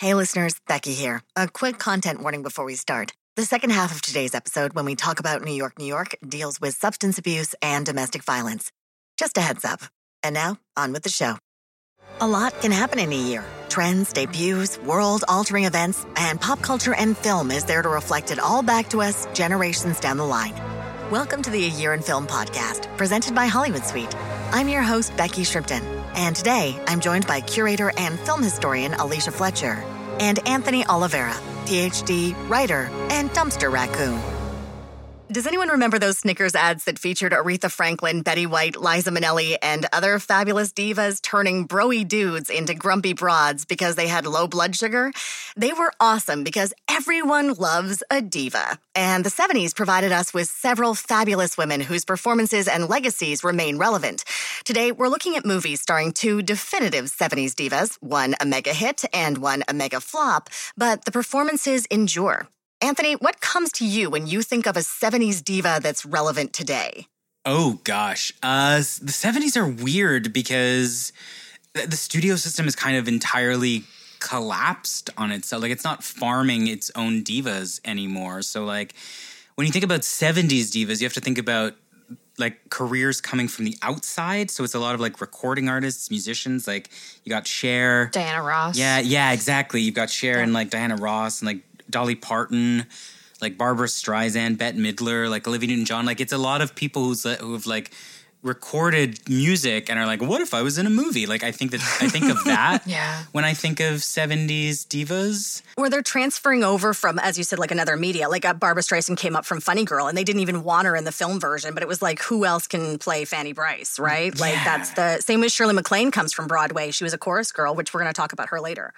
Hey, listeners, Becky here. A quick content warning before we start. The second half of today's episode, when we talk about New York, New York, deals with substance abuse and domestic violence. Just a heads up. And now, on with the show. A lot can happen in a year trends, debuts, world altering events, and pop culture and film is there to reflect it all back to us generations down the line. Welcome to the A Year in Film podcast, presented by Hollywood Suite. I'm your host, Becky Shrimpton, and today I'm joined by curator and film historian Alicia Fletcher and Anthony Oliveira, PhD, writer, and dumpster raccoon. Does anyone remember those Snickers ads that featured Aretha Franklin, Betty White, Liza Minnelli, and other fabulous divas turning broy dudes into grumpy broads because they had low blood sugar? They were awesome because everyone loves a diva. And the 70s provided us with several fabulous women whose performances and legacies remain relevant. Today, we're looking at movies starring two definitive 70s divas, one a mega hit and one a mega flop, but the performances endure. Anthony, what comes to you when you think of a 70s diva that's relevant today? Oh gosh. Uh the 70s are weird because the studio system is kind of entirely collapsed on itself. Like it's not farming its own divas anymore. So like when you think about 70s divas, you have to think about like careers coming from the outside. So it's a lot of like recording artists, musicians. Like you got Cher, Diana Ross. Yeah, yeah, exactly. You've got Cher yeah. and like Diana Ross and like Dolly Parton, like Barbra Streisand, Bette Midler, like Olivia Newton-John. Like it's a lot of people who's who have like recorded music and are like, what if I was in a movie? Like I think that I think of that yeah. when I think of 70s divas. Where they're transferring over from, as you said, like another media. Like uh, Barbra Streisand came up from Funny Girl and they didn't even want her in the film version, but it was like, who else can play Fanny Brice, right? Yeah. Like that's the same with Shirley MacLaine comes from Broadway. She was a chorus girl, which we're going to talk about her later.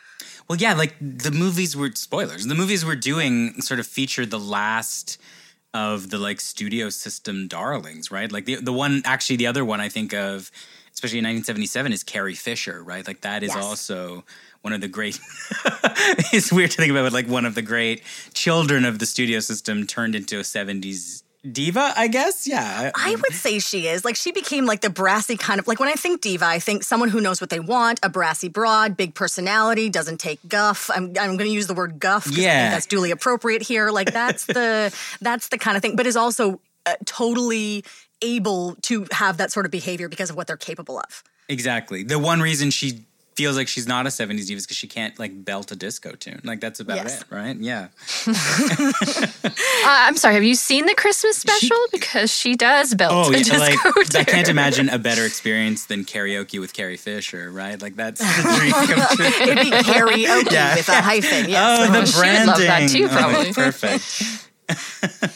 Well, yeah, like the movies were spoilers. The movies we're doing sort of featured the last of the like studio system darlings, right? Like the the one actually the other one I think of, especially in 1977, is Carrie Fisher, right? Like that is yes. also one of the great. it's weird to think about, but like one of the great children of the studio system turned into a 70s diva, I guess. Yeah. I would say she is. Like she became like the brassy kind of like when I think diva, I think someone who knows what they want, a brassy broad, big personality, doesn't take guff. I'm I'm going to use the word guff yeah. that's duly appropriate here. Like that's the that's the kind of thing, but is also uh, totally able to have that sort of behavior because of what they're capable of. Exactly. The one reason she feels like she's not a 70s diva because she can't like belt a disco tune. Like that's about yes. it, right? Yeah. uh, I'm sorry. Have you seen the Christmas special? She, because she does belt oh, a disco like, tune. I can't imagine a better experience than karaoke with Carrie Fisher, right? Like that's the dream come true. It'd be karaoke yeah. with a hyphen. Yes. Oh, the oh, branding. She would love that too, probably. Oh, perfect.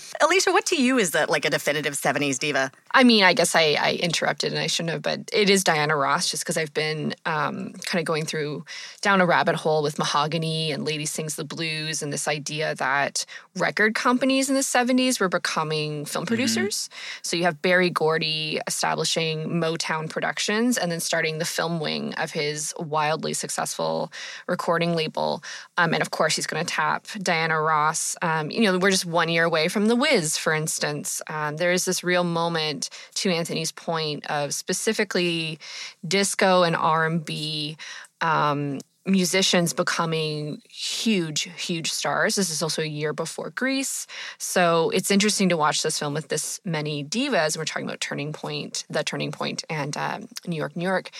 Alicia, what to you is that like a definitive 70s diva? I mean, I guess I, I interrupted and I shouldn't have, but it is Diana Ross just because I've been um, kind of going through down a rabbit hole with Mahogany and Lady Sings the Blues and this idea that record companies in the 70s were becoming film mm-hmm. producers. Mm-hmm. So you have Berry Gordy establishing Motown Productions and then starting the film wing of his wildly successful recording label. Um, and of course, he's going to tap Diana Ross. Um, you know, we're just one year away from The Wiz, for instance. Um, there is this real moment, to Anthony's point, of specifically disco and R&B um, musicians becoming huge, huge stars. This is also a year before Grease. So it's interesting to watch this film with this many divas. We're talking about Turning Point, The Turning Point, and um, New York, New York.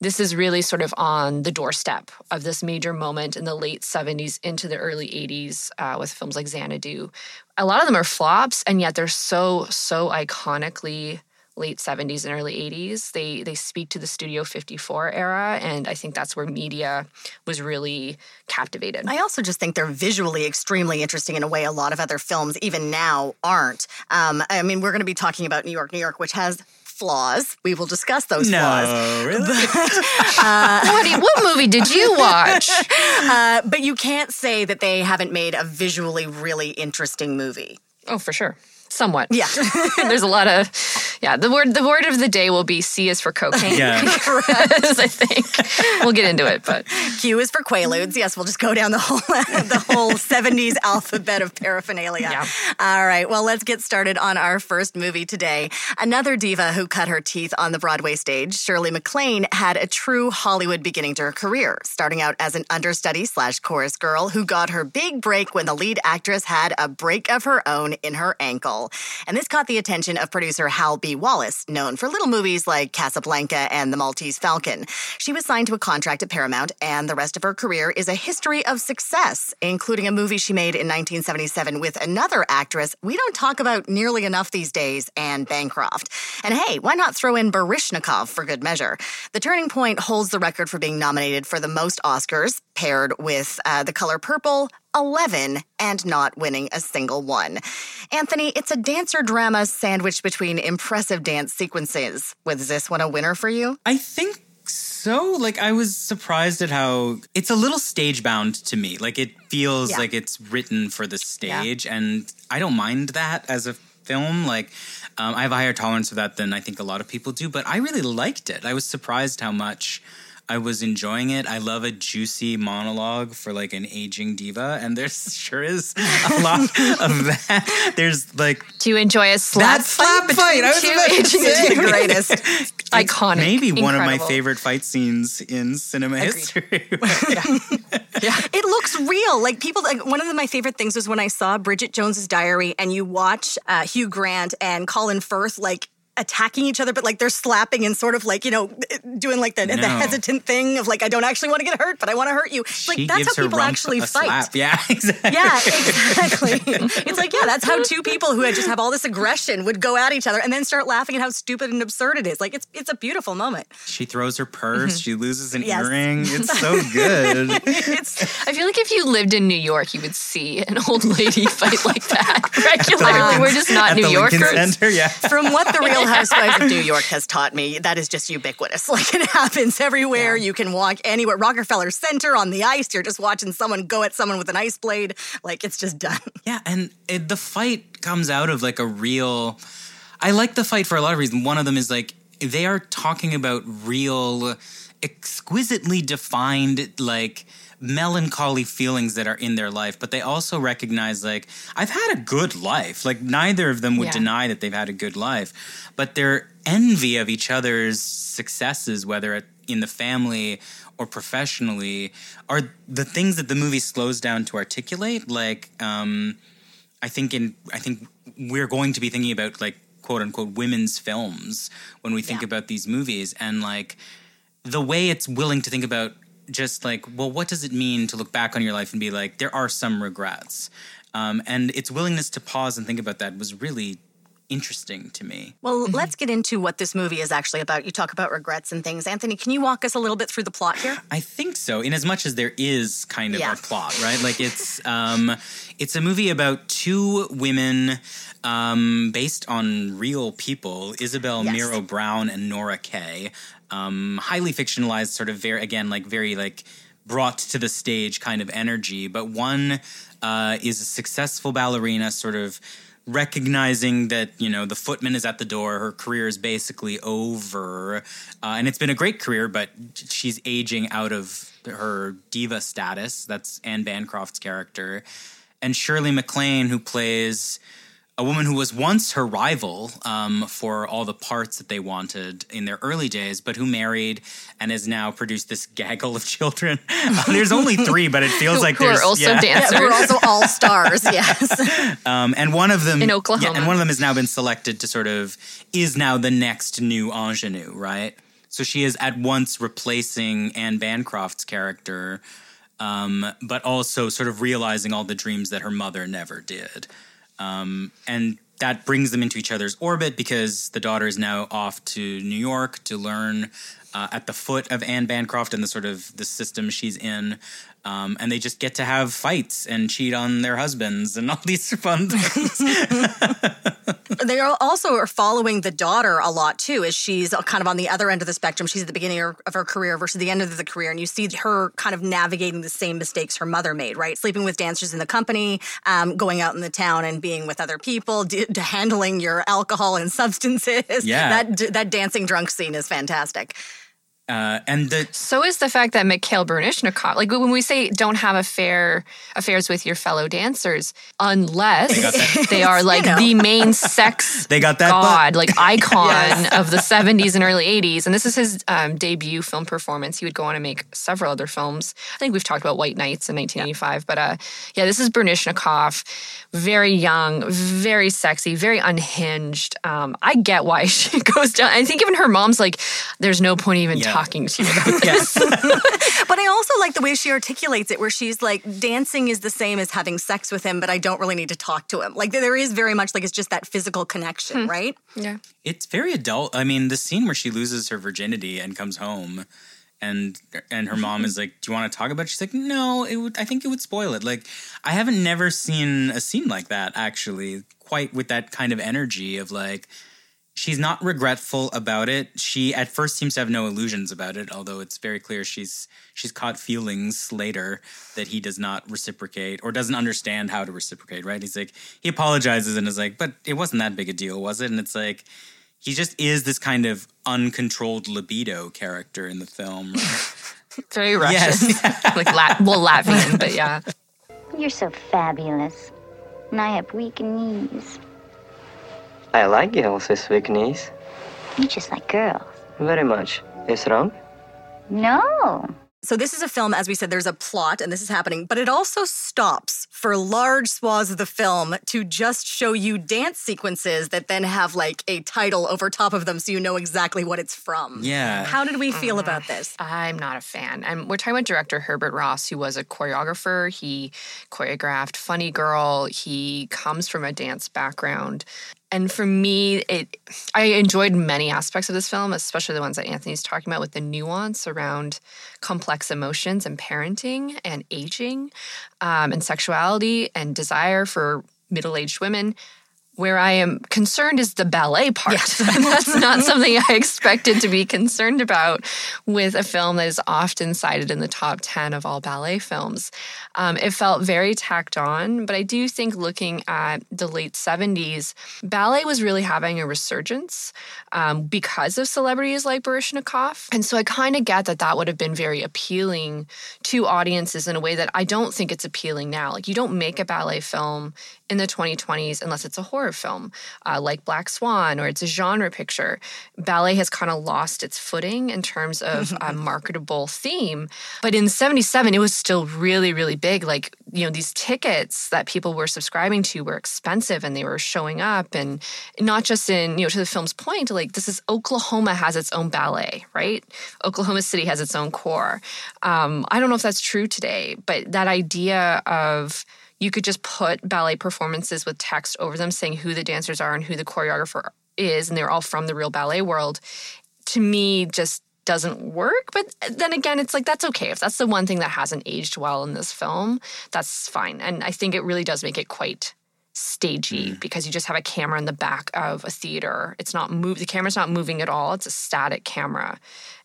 This is really sort of on the doorstep of this major moment in the late 70s into the early 80s uh, with films like Xanadu. A lot of them are flops, and yet they're so, so iconically late 70s and early 80s. They they speak to the Studio 54 era and I think that's where media was really captivated. I also just think they're visually extremely interesting in a way a lot of other films even now aren't. Um, I mean, we're going to be talking about New York, New York, which has flaws. We will discuss those no, flaws. Really? But, uh, what, you, what, movie did you watch? Uh, but you can't say that they haven't made a visually really interesting movie. Oh, for sure. Somewhat. Yeah. There's a lot of yeah. The word the word of the day will be C is for cocaine. Yeah. I think we'll get into it, but Q is for Quaaludes. Yes, we'll just go down the whole the whole 70s alphabet of paraphernalia. Yeah. All right. Well, let's get started on our first movie today. Another diva who cut her teeth on the Broadway stage, Shirley MacLaine, had a true Hollywood beginning to her career, starting out as an understudy slash chorus girl who got her big break when the lead actress had a break of her own in her ankle. And this caught the attention of producer Hal B. Wallis, known for little movies like Casablanca and The Maltese Falcon. She was signed to a contract at Paramount, and the rest of her career is a history of success, including a movie she made in 1977 with another actress we don't talk about nearly enough these days, Anne Bancroft. And hey, why not throw in Baryshnikov for good measure? The Turning Point holds the record for being nominated for the most Oscars, paired with uh, The Color Purple, 11 and not winning a single one. Anthony, it's a dancer drama sandwiched between impressive dance sequences. Was this one a winner for you? I think so. Like I was surprised at how it's a little stage bound to me. Like it feels Yeah. like it's written for the stage, and I don't mind that as a film. Like um, I have a higher tolerance for that than I think a lot of people do. But I really liked it. I was surprised how much. I was enjoying it. I love a juicy monologue for like an aging diva, and there's sure is a lot of that. There's like do you enjoy a slap that slap fight. I was two about to aging. The greatest. Iconic. Maybe one of my favorite fight scenes in cinema history. Yeah. It looks real. Like people, like one of the, my favorite things was when I saw Bridget Jones's Diary, and you watch uh, Hugh Grant and Colin Firth like attacking each other, but like they're slapping and sort of like you know doing like the, the hesitant thing of like I don't actually want to get hurt, but I want to hurt you. It's like she that's gives how people actually fight. slap. Yeah, exactly. Yeah, exactly. it's like, yeah, that's how two people who just have all this aggression would go at each other and then start laughing at how stupid and absurd it is. Like it's it's a beautiful moment. She throws her purse. She loses an Mm-hmm. Yes. earring. It's so good. It's I feel like if you lived in New York, you would see an old lady fight like that regularly. We're just not At New the Yorkers. Center, yeah. from what the Real Housewives of New York has taught me, that is just ubiquitous. Like it happens everywhere. You can walk anywhere. Rockefeller Center on the ice. You're just watching someone go at someone with an ice blade. Like it's just done. Yeah, and it, the fight comes out of like a real. I like the fight for a lot of reasons. One of them is like they are talking about real, exquisitely defined like melancholy feelings that are in their life, but they also recognize like I've had a good life. Like neither of them would Yeah. deny that they've had a good life, but their envy of each other's successes, whether in the family or professionally, are the things that the movie slows down to articulate. Like, um, I think in I think we're going to be thinking about like quote unquote women's films when we think Yeah. about these movies and like the way it's willing to think about just like well what does it mean to look back on your life and be like there are some regrets um, and its willingness to pause and think about that was really interesting to me Well, let's get into what this movie is actually about. You talk about regrets and things. Anthony, can you walk us a little bit through the plot here? I think so, in as much as there is kind of Yeah. a plot, right? Like it's um, it's a movie about two women um, based on real people: Isabel Yes. Mirrow Brown and Nora Kaye. Um, highly fictionalized, sort of very again, like very like brought to the stage kind of energy. But one uh, is a successful ballerina, sort of recognizing that you know the footman is at the door her career is basically over. Uh, and it's been a great career but she's aging out of her diva status. That's anne bancroft's character. And shirley maclaine who plays a woman who was once her rival um, for all the parts that they wanted in their early days, but who married and has now produced this gaggle of children. Uh, there's only three, but it feels Who- like who are there's also yeah. dancers. Yeah, we're also all stars. Yes. Um, and one of them In Oklahoma. yeah, and one of them has now been selected to sort of is now the next new ingenue, right? So she is at once replacing Anne Bancroft's character, um, but also sort of realizing all the dreams that her mother never did. Um, and that brings them into each other's orbit because the daughter is now off to New York to learn uh, at the foot of Anne Bancroft and the sort of the system she's in. Um, and they just get to have fights and cheat on their husbands and all these fun things. they are also are following the daughter a lot too, as she's kind of on the other end of the spectrum. She's at the beginning of her career versus the end of the career, and you see her kind of navigating the same mistakes her mother made, right? Sleeping with dancers in the company, um, going out in the town and being with other people, d- handling your alcohol and substances. Yeah, that that dancing drunk scene is fantastic. Uh, and the so is the fact that Mikhail Baryshnikov, like when we say don't have affair affairs with your fellow dancers, unless they, they are like you know. the main sex they got that god, butt. like icon yes. of the 70s and early 80s. And this is his um, debut film performance. He would go on to make several other films. I think we've talked about White Nights in 1985, yeah. but uh, yeah, this is Baryshnikov, very young, very sexy, very unhinged. Um, I get why she goes down. I think even her mom's like, there's no point even yeah talking to you about this. but I also like the way she articulates it, where she's like, dancing is the same as having sex with him, but I don't really need to talk to him. Like there is very much like it's just that physical connection, hmm. right? Yeah. It's very adult. I mean, the scene where she loses her virginity and comes home and and her mom is like, "Do you want to talk about?" it? She's like, "No, it would. I think it would spoil it." Like, I haven't never seen a scene like that actually, quite with that kind of energy of like, she's not regretful about it. She at first seems to have no illusions about it, although it's very clear she's she's caught feelings later that he does not reciprocate or doesn't understand how to reciprocate, right? He's like he apologizes and is like, "But it wasn't that big a deal, was it?" And it's like he just is this kind of uncontrolled libido character in the film. Right? very Russian. Yes. like Lat- well Latvian, but yeah. You're so fabulous. And I have weak knees. I like girls with weak knees. You just like girls. Very much. Is wrong? No. So, this is a film, as we said, there's a plot and this is happening, but it also stops for large swaths of the film to just show you dance sequences that then have like a title over top of them so you know exactly what it's from. Yeah. How did we feel mm, about this? I'm not a fan. And we're talking about director Herbert Ross, who was a choreographer. He choreographed Funny Girl. He comes from a dance background and for me it i enjoyed many aspects of this film especially the ones that anthony's talking about with the nuance around complex emotions and parenting and aging um, and sexuality and desire for middle-aged women where I am concerned is the ballet part. Yes. that's not something I expected to be concerned about with a film that is often cited in the top 10 of all ballet films. Um, it felt very tacked on, but I do think looking at the late 70s, ballet was really having a resurgence um, because of celebrities like Baryshnikov. And so I kind of get that that would have been very appealing to audiences in a way that I don't think it's appealing now. Like, you don't make a ballet film in the 2020s unless it's a horror film uh, like Black Swan or it's a genre picture. Ballet has kind of lost its footing in terms of a marketable theme. But in 77, it was still really, really big. Like, you know, these tickets that people were subscribing to were expensive and they were showing up. And not just in, you know, to the film's point, like this is Oklahoma has its own ballet, right? Oklahoma City has its own core. Um, I don't know if that's true today, but that idea of, you could just put ballet performances with text over them saying who the dancers are and who the choreographer is, and they're all from the real ballet world. To me, just doesn't work. But then again, it's like that's okay. If that's the one thing that hasn't aged well in this film, that's fine. And I think it really does make it quite stagey mm. because you just have a camera in the back of a theater. It's not move the camera's not moving at all. It's a static camera.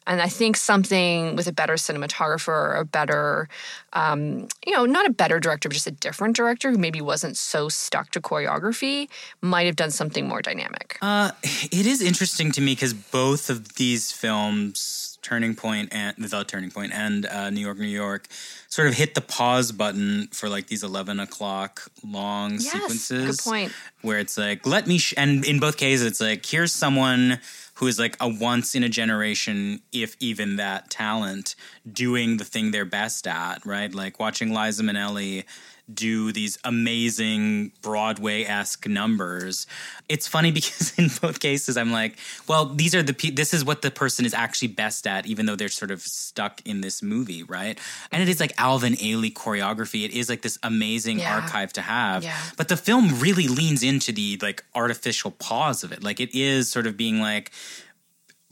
And I think something with a better cinematographer or a better, um, you know, not a better director, but just a different director who maybe wasn't so stuck to choreography might have done something more dynamic. Uh, it is interesting to me because both of these films, Turning Point and The Turning Point and uh, New York, New York, sort of hit the pause button for like these 11 o'clock long yes, sequences. Good point. Where it's like, let me, sh-, and in both cases, it's like, here's someone who is like a once in a generation, if even that talent, doing the thing they're best at, right? Like watching Liza Minnelli do these amazing Broadway esque numbers. It's funny because in both cases, I'm like, well, these are the pe- this is what the person is actually best at, even though they're sort of stuck in this movie, right? And it is like Alvin Ailey choreography. It is like this amazing yeah. archive to have. Yeah. But the film really leans into the like artificial pause of it. Like it is sort of being like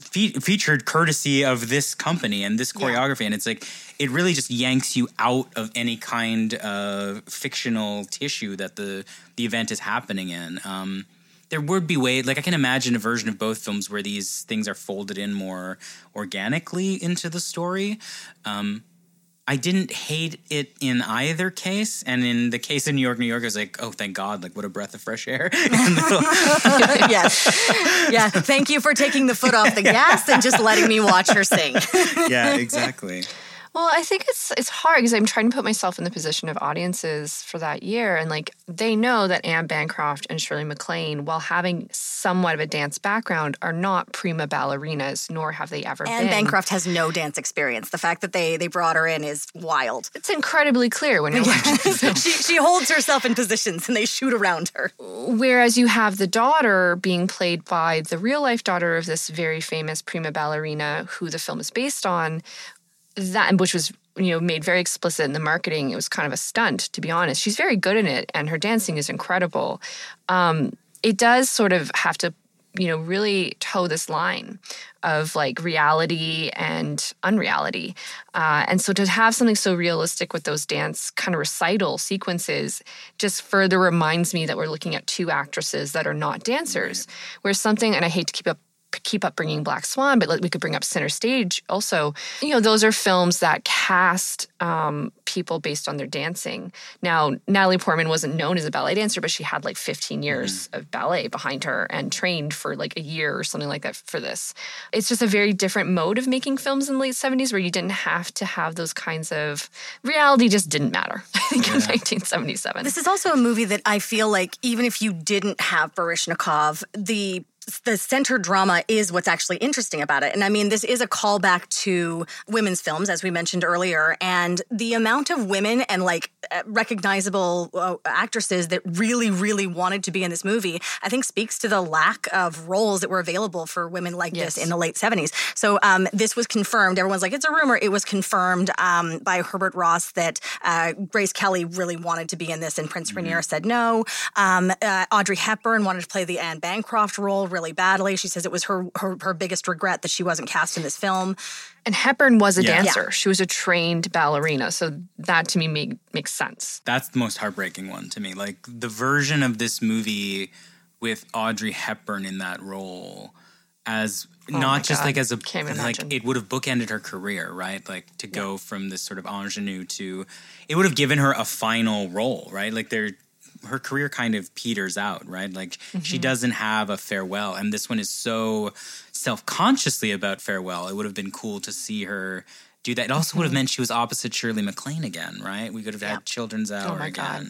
fe- featured courtesy of this company and this choreography, yeah. and it's like it really just yanks you out of any kind of fictional tissue that the the event is happening in. Um, there would be way like I can imagine a version of both films where these things are folded in more organically into the story. Um, I didn't hate it in either case, and in the case of New York, New York, I was like, "Oh, thank God! Like, what a breath of fresh air!" yes. Yeah. Thank you for taking the foot off the gas and just letting me watch her sing. yeah, exactly. Well, I think it's it's hard because I'm trying to put myself in the position of audiences for that year, and like they know that Anne Bancroft and Shirley MacLaine, while having somewhat of a dance background, are not prima ballerinas, nor have they ever Anne been. Bancroft has no dance experience. The fact that they they brought her in is wild. It's incredibly clear when you're watching she she holds herself in positions and they shoot around her. Whereas you have the daughter being played by the real life daughter of this very famous prima ballerina who the film is based on, that which was you know made very explicit in the marketing. It was kind of a stunt, to be honest. She's very good in it, and her dancing is incredible. Um, it does sort of have to you know really toe this line of like reality and unreality uh, and so to have something so realistic with those dance kind of recital sequences just further reminds me that we're looking at two actresses that are not dancers where something and i hate to keep up keep up bringing Black Swan, but like we could bring up Center Stage also. You know, those are films that cast um, people based on their dancing. Now, Natalie Portman wasn't known as a ballet dancer, but she had like 15 years of ballet behind her and trained for like a year or something like that for this. It's just a very different mode of making films in the late 70s where you didn't have to have those kinds of reality just didn't matter, I think, in 1977. This is also a movie that I feel like even if you didn't have Baryshnikov, the the center drama is what's actually interesting about it. And I mean, this is a callback to women's films, as we mentioned earlier. And the amount of women and like uh, recognizable uh, actresses that really, really wanted to be in this movie, I think speaks to the lack of roles that were available for women like Yes. this in the late 70s. So um, this was confirmed. Everyone's like, it's a rumor. It was confirmed um, by Herbert Ross that uh, Grace Kelly really wanted to be in this, and Prince Rainier said no. Um, uh, Audrey Hepburn wanted to play the Anne Bancroft role really badly. She says it was her, her her biggest regret that she wasn't cast in this film. And Hepburn was a Yeah. dancer. She was a trained ballerina. So that to me make, makes sense. That's the most heartbreaking one to me. Like the version of this movie with Audrey Hepburn in that role as Oh not just God. like as a Can't like imagine. it would have bookended her career, right? Like to go from this sort of ingenue to it would have given her a final role, right? Like there her career kind of peters out, right? Like she Mm-hmm. doesn't have a farewell and this one is so self-consciously about farewell. It would have been cool to see her do that. It also Mm-hmm. would have meant she was opposite Shirley MacLaine again, right? We could have had Children's Hour Oh my God.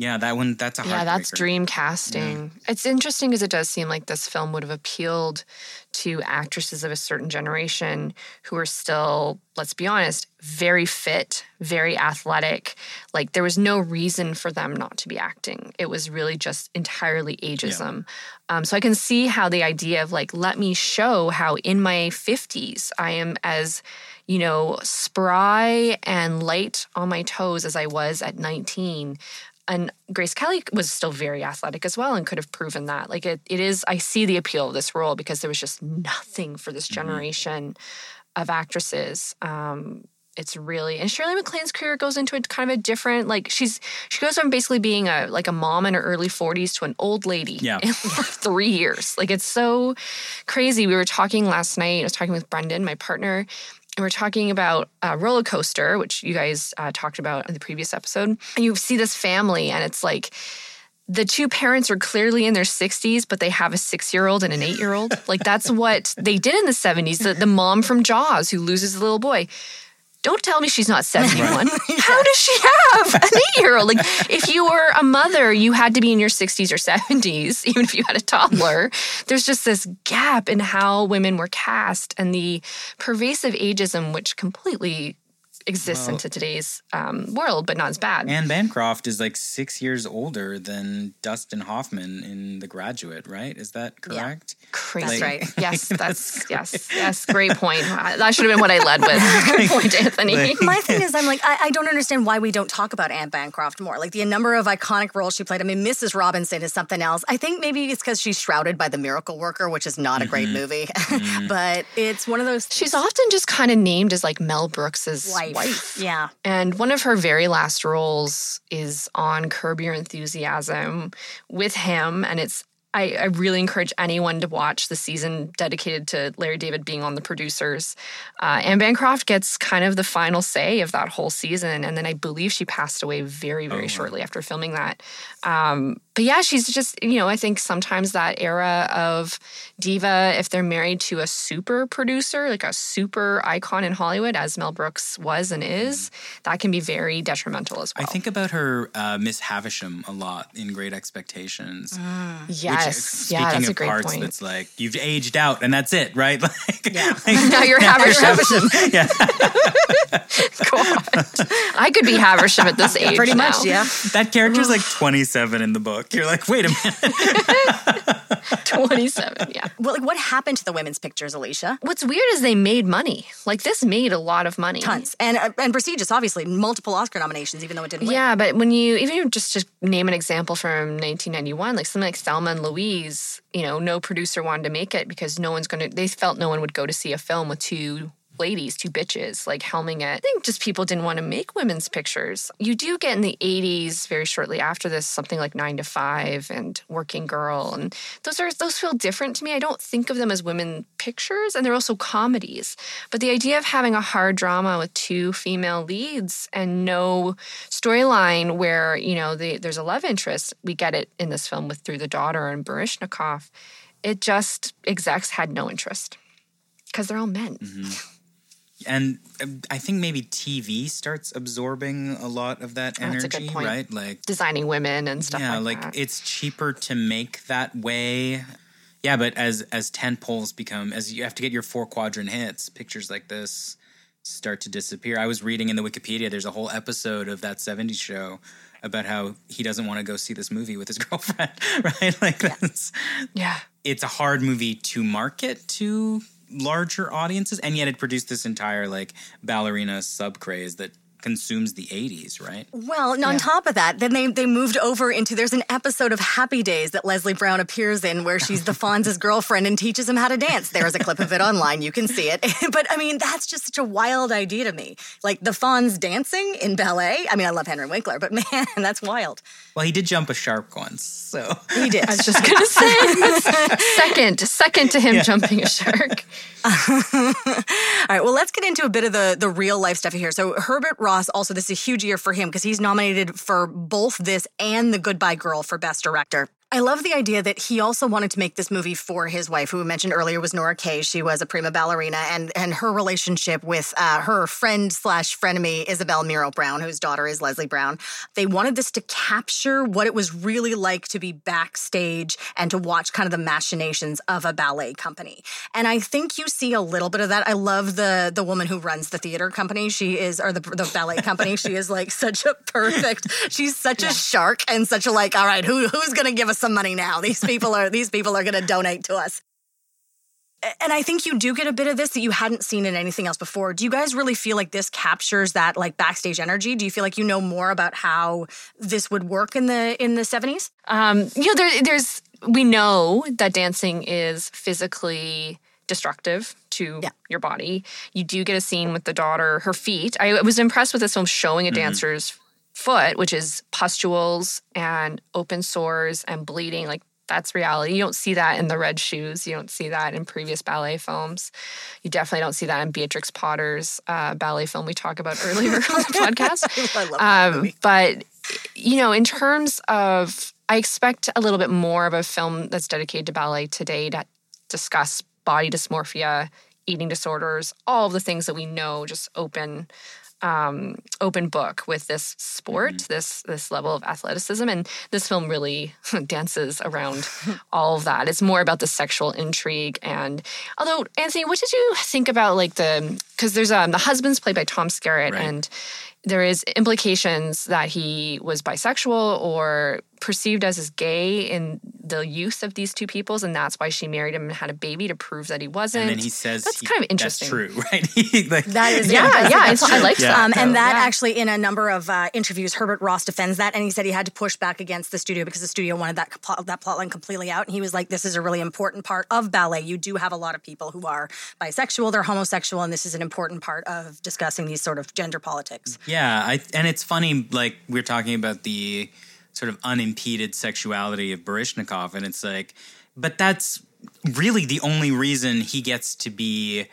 Yeah, that one. That's a Yeah, that's dream casting. It's interesting because it does seem like this film would have appealed to actresses of a certain generation who are still, let's be honest, very fit, very athletic. Like there was no reason for them not to be acting. It was really just entirely ageism. Um, so I can see how the idea of like, let me show how in my 50s I am as you know, spry and light on my toes as I was at 19. And Grace Kelly was still very athletic as well and could have proven that. Like it, it is, I see the appeal of this role because there was just nothing for this generation of actresses. Um, it's really and Shirley MacLaine's career goes into a kind of a different like she's she goes from basically being a like a mom in her early 40s to an old lady Yeah. in like three years. Like it's so crazy. We were talking last night. I was talking with Brendan, my partner, and we're talking about uh, roller coaster, which you guys uh, talked about in the previous episode. And you see this family, and it's like the two parents are clearly in their 60s, but they have a six year old and an eight year old. Like that's what they did in the 70s. The, the mom from Jaws who loses the little boy. Don't tell me she's not 71. How does she have an eight year old? Like, if you were a mother, you had to be in your 60s or 70s, even if you had a toddler. There's just this gap in how women were cast and the pervasive ageism, which completely exists into today's um, world, but not as bad. Anne Bancroft is like six years older than Dustin Hoffman in The Graduate, right? Is that correct? Crazy. That's right. Yes, that's yes, yes. Great point. That should have been what I led with. Good point, Anthony. My thing is, I'm like, I, I don't understand why we don't talk about Anne Bancroft more. Like the number of iconic roles she played. I mean, Mrs. Robinson is something else. I think maybe it's because she's shrouded by The Miracle Worker, which is not a great movie, but it's one of those. She's often just kind of named as like Mel Brooks's wife. Wife. Yeah. And one of her very last roles is on Curb Your Enthusiasm with him, and it's I, I really encourage anyone to watch the season dedicated to Larry David being on the producers. Uh, Anne Bancroft gets kind of the final say of that whole season, and then I believe she passed away very, very Oh, wow. shortly after filming that. Um, but yeah, she's just you know I think sometimes that era of diva, if they're married to a super producer, like a super icon in Hollywood, as Mel Brooks was and is, that can be very detrimental as well. I think about her uh, Miss Havisham a lot in Great Expectations. Which, yes, speaking yeah, that's of a great parts, point. that's like you've aged out and that's it, right? Like, Yeah. now you're Haversham. yeah. God. I could be Haversham at this age. Pretty much, yeah. That character's like 27 in the book. You're like, wait a minute. 27, yeah. Well, like, what happened to the women's pictures, Alicia? What's weird is they made money. Like this made a lot of money. Tons and uh, and prestigious, obviously, multiple Oscar nominations, even though it didn't win. Yeah, but when you even if just to name an example from 1991, like something like Thelma and Louise, you know, no producer wanted to make it because no one's going to. They felt no one would go to see a film with two ladies, two bitches, like helming it. I think just people didn't want to make women's pictures. You do get in the 80s, very shortly after this, something like Nine to Five and Working Girl, and those are those feel different to me. I don't think of them as women pictures, and they're also comedies. But the idea of having a hard drama with two female leads and no storyline where you know the, there's a love interest, we get it in this film with Through the Daughter and Baryshnikov. It just execs had no interest because they're all men. Mm-hmm. And um, I think maybe TV starts absorbing a lot of that Oh, that's a good energy, point. right? Like, Designing women and stuff like that. yeah, like, like it's cheaper to make that way. Yeah, but as as tent poles become, as you have to get your four quadrant hits, pictures like this start to disappear. I was reading in the Wikipedia. There's a whole episode of that '70s show about how he doesn't want to go see this movie with his girlfriend, right? Like that's yeah. it's a hard movie to market to larger audiences, and yet it produced this entire like ballerina sub craze that consumes the 80s, right? Well, and on top of that, then they they moved over into there's an episode of Happy Days that Leslie Brown appears in where she's the Fonz's girlfriend and teaches him how to dance. There is a clip of it online. You can see it. but I mean, that's just such a wild idea to me. Like the Fonz dancing in ballet. I mean, I love Henry Winkler, but man, that's wild. Well, he did jump a shark once, so He did. I was just gonna say second, second to him jumping a shark. All right, well, let's get into a bit of the the real life stuff here. So Herbert Ross, also this is a huge year for him because he's nominated for both this and The Goodbye Girl for Best Director. I love the idea that he also wanted to make this movie for his wife, who we mentioned earlier was Nora Kaye. She was a prima ballerina, and and her relationship with uh, her friend slash frenemy Isabel Mirrow Brown, whose daughter is Leslie Brown. They wanted this to capture what it was really like to be backstage and to watch kind of the machinations of a ballet company. And I think you see a little bit of that. I love the the woman who runs the theater company. She is or the the ballet company. She is like such a perfect. She's such a shark and such a like. All right, who who's gonna give us some money now? These people are these people are gonna donate to us. And I think you do get a bit of this that you hadn't seen in anything else before. Do you guys really feel like this captures that like backstage energy? Do you feel like you know more about how this would work in the in the seventies? Um, you know, there, there's we know that dancing is physically destructive to Yeah. your body. You do get a scene with the daughter, her feet. I was impressed with this film showing a dancer's foot, which is pustules and open sores and bleeding. Like that's reality. You don't see that in the red shoes. You don't see that in previous ballet films. You definitely don't see that in Beatrix Potter's uh, ballet film we talked about earlier on the podcast. I love that Um, but you know, in terms of, I expect a little bit more of a film that's dedicated to ballet today to discuss body dysmorphia, eating disorders, all of the things that we know, just open. Um, open book with this sport, this this level of athleticism, and this film really dances around all of that. It's more about the sexual intrigue, and although Anthony, what did you think about like the because there's um the husband's played by Tom Skerritt, Right. and there is implications that he was bisexual or perceived as as gay in the youth of these two peoples, and that's why she married him and had a baby to prove that he wasn't. and then he says that's he- kind of interesting. That's true, right? Like, That is Yeah, fantastic. yeah, I, That's I like Yeah. that. Um, and that Yeah. actually, in a number of uh, interviews, Herbert Ross defends that, and he said he had to push back against the studio because the studio wanted that plot, that plotline completely out. And he was like, "This is a really important part of ballet. You do have a lot of people who are bisexual, they're homosexual, and this is an important part of discussing these sort of gender politics." Yeah, I, and it's funny. Like we're talking about the sort of unimpeded sexuality of Baryshnikov, and it's like, but that's really the only reason he gets to be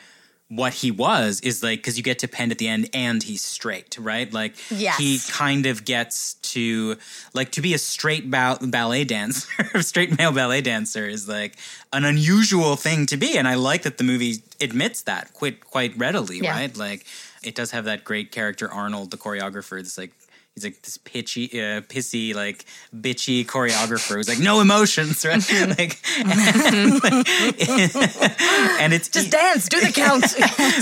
what he was is like because you get to Penn at the end and he's straight, right? Like Yes. he kind of gets to like to be a straight ba- ballet dancer, straight male ballet dancer is like an unusual thing to be, and I like that the movie admits that quite quite readily, Yeah. right? Like it does have that great character Arnold, the choreographer. It's like. He's like this pitchy, uh, pissy, like bitchy choreographer who's like no emotions, right? like, and it's Just dance, do the count.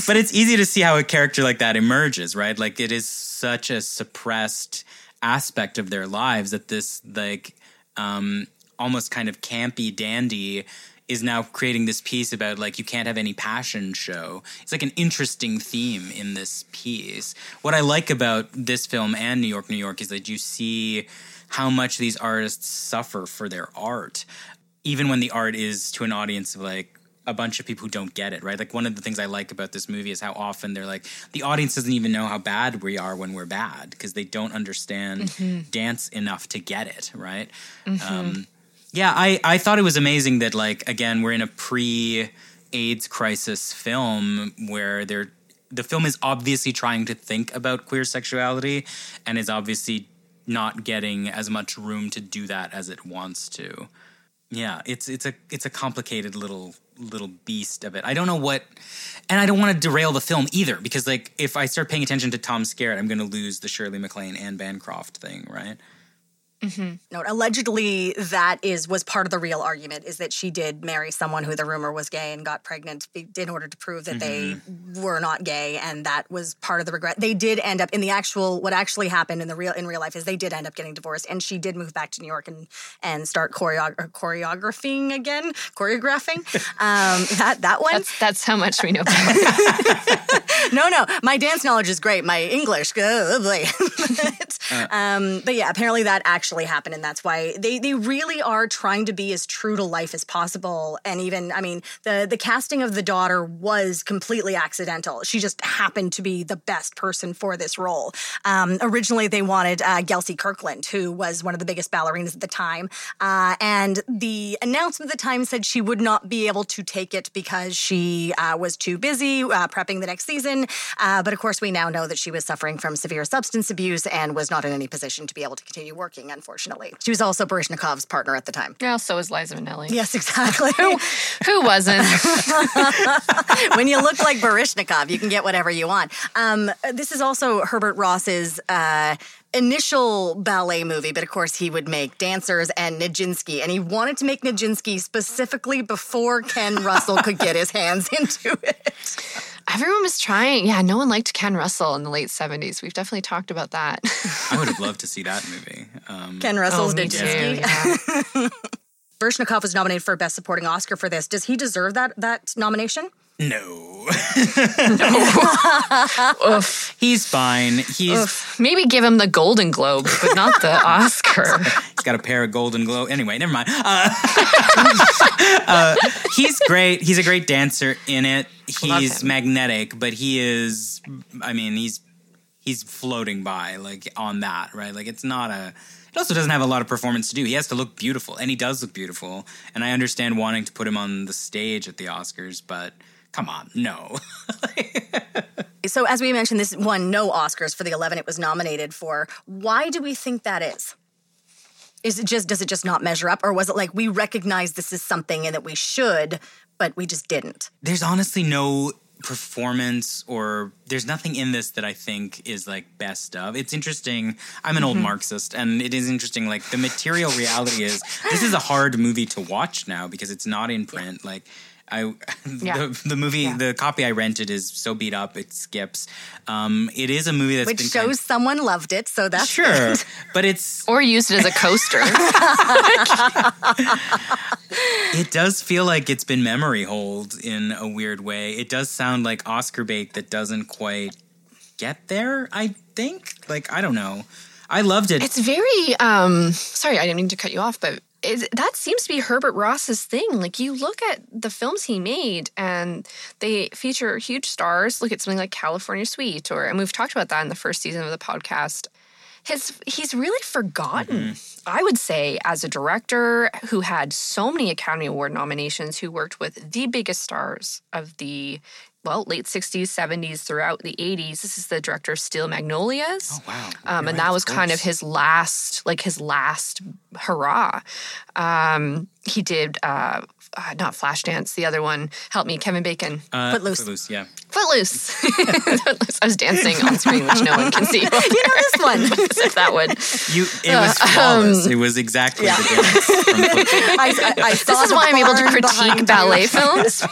but it's easy to see how a character like that emerges, right? Like it is such a suppressed aspect of their lives that this like um almost kind of campy dandy is now creating this piece about like you can't have any passion show. It's like an interesting theme in this piece. What I like about this film and New York, New York is that you see how much these artists suffer for their art even when the art is to an audience of like a bunch of people who don't get it, right? Like one of the things I like about this movie is how often they're like the audience doesn't even know how bad we are when we're bad because they don't understand dance enough to get it, right? Um, yeah, I I thought it was amazing that like again we're in a pre AIDS crisis film where they're the film is obviously trying to think about queer sexuality and is obviously not getting as much room to do that as it wants to. Yeah, it's it's a it's a complicated little little beast of it. I don't know what, and I don't want to derail the film either because like if I start paying attention to Tom Skerritt, I'm going to lose the Shirley MacLaine and Bancroft thing, right? No, allegedly that is was part of the real argument is that she did marry someone who the rumor was gay and got pregnant in order to prove that they were not gay and that was part of the regret. They did end up in the actual what actually happened in the real in real life is they did end up getting divorced and she did move back to New York and and start choreo- or choreographing again, choreographing. Um, that that one. That's that's how much we know. About no, no, my dance knowledge is great. My English, oh, boy. But, um, but yeah, apparently that actually happened, and that's why they they really are trying to be as true to life as possible. And even, I mean, the the casting of the daughter was completely accidental. She just happened to be the best person for this role. Um, originally, they wanted uh, Gelsey Kirkland, who was one of the biggest ballerinas at the time, uh, and the announcement at the time said she would not be able to take it because she uh, was too busy uh, prepping the next season. Uh, but of course, we now know that she was suffering from severe substance abuse and was not in any position to be able to continue working, unfortunately. She was also Baryshnikov's partner at the time. Yeah, so is Liza Minnelli. Yes, exactly. Who wasn't? when you look like Baryshnikov, you can get whatever you want. Um, this is also Herbert Ross's uh, initial ballet movie, but of course he would make Dancers and Nijinsky, and he wanted to make Nijinsky specifically before Ken Russell could get his hands into it. Everyone was trying. Yeah, no one liked Ken Russell in the late 70s. We've definitely talked about that. I would have loved to see that movie. Um, Ken Russell's oh, me Nijinsky. too. Yeah. Baryshnikov was nominated for Best Supporting Oscar for this. Does he deserve that that nomination? No, No. Oof. he's fine. He's Oof. Maybe give him the Golden Globe, but not the Oscar. He's got a pair of golden glow. Anyway, never mind. Uh, uh, he's great. He's a great dancer in it. He's magnetic, but he is. I mean, he's he's floating by like on that, right? Like it's not a. It also doesn't have a lot of performance to do. He has to look beautiful, and he does look beautiful. And I understand wanting to put him on the stage at the Oscars, but come on, no. So, as we mentioned, this won no Oscars for the 11 it was nominated for. Why do we think that is? Is it just, does it just not measure up? Or was it like we recognize this is something and that we should, but we just didn't? there's honestly no performance or there's nothing in this that I think is like best of. It's interesting. I'm an old mm-hmm. Marxist and it is interesting like the material reality is this is a hard movie to watch now because it's not in print like I Yeah. the, the movie the copy I rented is so beat up it skips. Um it is a movie that's Which been shows kind someone loved it, so that's sure, good. but it's Or used it as a coaster. It does feel like it's been memory hold in a weird way. It does sound like Oscar bait that doesn't quite get there, I think. Like, I don't know. I loved it. It's very um sorry, I didn't mean to cut you off, but it, that seems to be Herbert Ross's thing. Like you look at the films he made and they feature huge stars. Look at something like California Suite or and we've talked about that in the first season of the podcast. his he's really forgotten. Mm-hmm. I would say as a director who had so many Academy Award nominations, who worked with the biggest stars of the well late 60s, 70s, throughout the 80s. This is the director of Steel Magnolias. Oh wow! Um, and right, that was kind of his last, like his last hurrah. Um, he did uh, uh, not Flashdance, the other one. Help me, Kevin Bacon. Uh, Footloose. yeah. Footloose. Footloose. I was dancing on screen, which no one can see. you know this one. If that one. You, it was flawless. it was exactly the dance. I, I, I saw This is why I'm able to critique ballet films.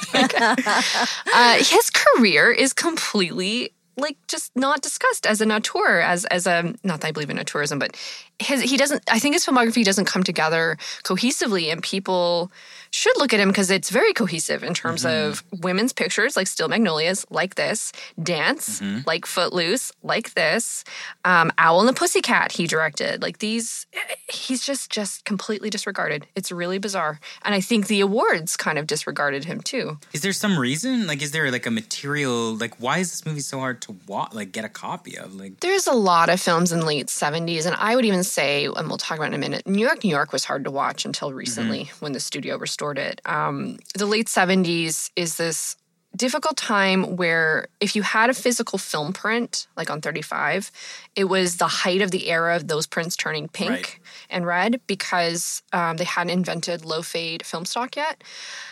uh, his career is completely like just not discussed as an auteur, as as a not that I believe in auteurism, but his he doesn't. I think his filmography doesn't come together cohesively, and people should look at him because it's very cohesive in terms mm-hmm. of women's pictures, like Steel Magnolias, like this, dance, mm-hmm. like Footloose, like this, um, Owl and the Pussycat. He directed like these. Eh, he's just just completely disregarded. It's really bizarre, and I think the awards kind of disregarded him too. Is there some reason? Like, is there like a material? Like, why is this movie so hard to watch? Like, get a copy of? Like, There's a lot of films in the late 70s, and I would even say, and we'll talk about it in a minute, New York, New York was hard to watch until mm-hmm. recently when the studio restored it. Um, the late 70s is this difficult time where if you had a physical film print, like on 35, it was the height of the era of those prints turning pink Right. and red because um, they hadn't invented low fade film stock yet.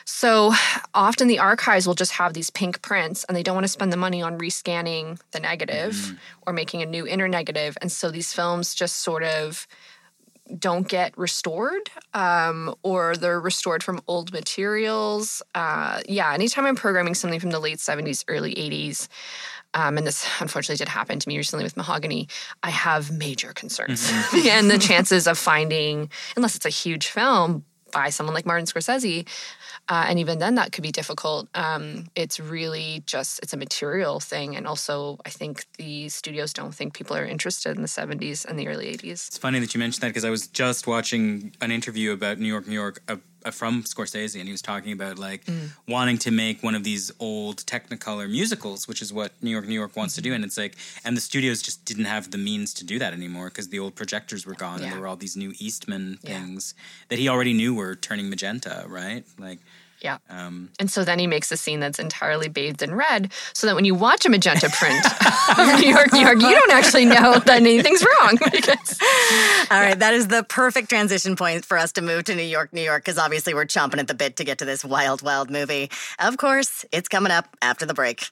So often the archives will just have these pink prints and they don't want to spend the money on rescanning the negative or making a new internegative. And so these films just sort of don't get restored um, or they're restored from old materials. Uh, yeah, anytime I'm programming something from the late 70s, early 80s, um, and this unfortunately did happen to me recently with Mahogany, I have major concerns. and the chances of finding, unless it's a huge film by someone like Martin Scorsese, uh, and even then that could be difficult. Um, it's really just it's a material thing, and also I think the studios don't think people are interested in the 70s and the early 80s. it's funny that you mentioned that because I was just watching an interview about New York, New York Uh, from Scorsese, and he was talking about like mm. wanting to make one of these old Technicolor musicals, which is what New York, New York wants to do, mm-hmm. and it's like, and the studios just didn't have the means to do that anymore because the old projectors were gone, and there were all these new Eastman Yeah. things that he already knew were turning magenta, right? Like, Yeah. um, And so then he makes a scene that's entirely bathed in red, so that when you watch a magenta print of New York, New York, you don't actually know that anything's wrong because All right, that is the perfect transition point for us to move to New York, New York, because obviously we're chomping at the bit to get to this wild, wild movie. Of course, it's coming up after the break.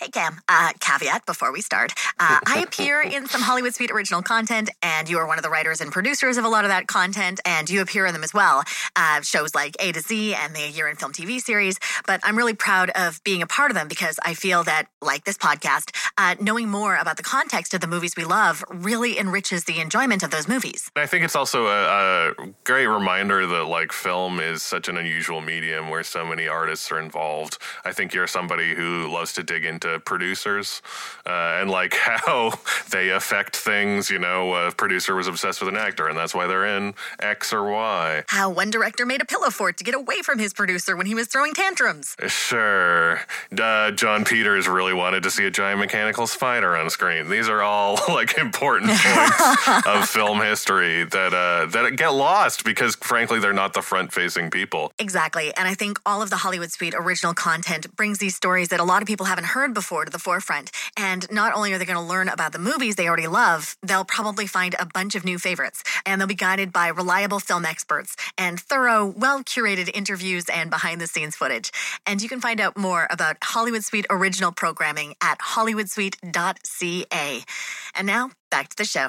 Hey, Cam. Uh, caveat before we start. Uh, I appear in some Hollywood Suite original content, and you are one of the writers and producers of a lot of that content, and you appear in them as well. Uh, shows like A to Z and the Year in Film TV series. But I'm really proud of being a part of them because I feel that, like this podcast, uh, knowing more about the context of the movies we love really enriches the enjoyment of those movies. I think it's also a, a great reminder that like film is such an unusual medium where so many artists are involved. I think you're somebody who loves to dig into producers uh, and like how they affect things. You know, a producer was obsessed with an actor, and that's why they're in X or Y. How one director made a pillow fort to get away from his producer when he was throwing tantrums. Sure. Uh, Jon Peters really wanted to see a giant mechanical spider on screen. These are all like important points of film history that uh, that get lost because, frankly, they're not the front-facing people. Exactly. And I think all of the Hollywood Suite original content brings these stories that a lot of people haven't heard before to the forefront. And not only are they going to learn about the movies they already love, they'll probably find a bunch of new favorites. And they'll be guided by reliable film experts and thorough, well curated interviews and behind the scenes footage. And you can find out more about Hollywood Suite original programming at hollywoodsuite.ca. And now, back to the show.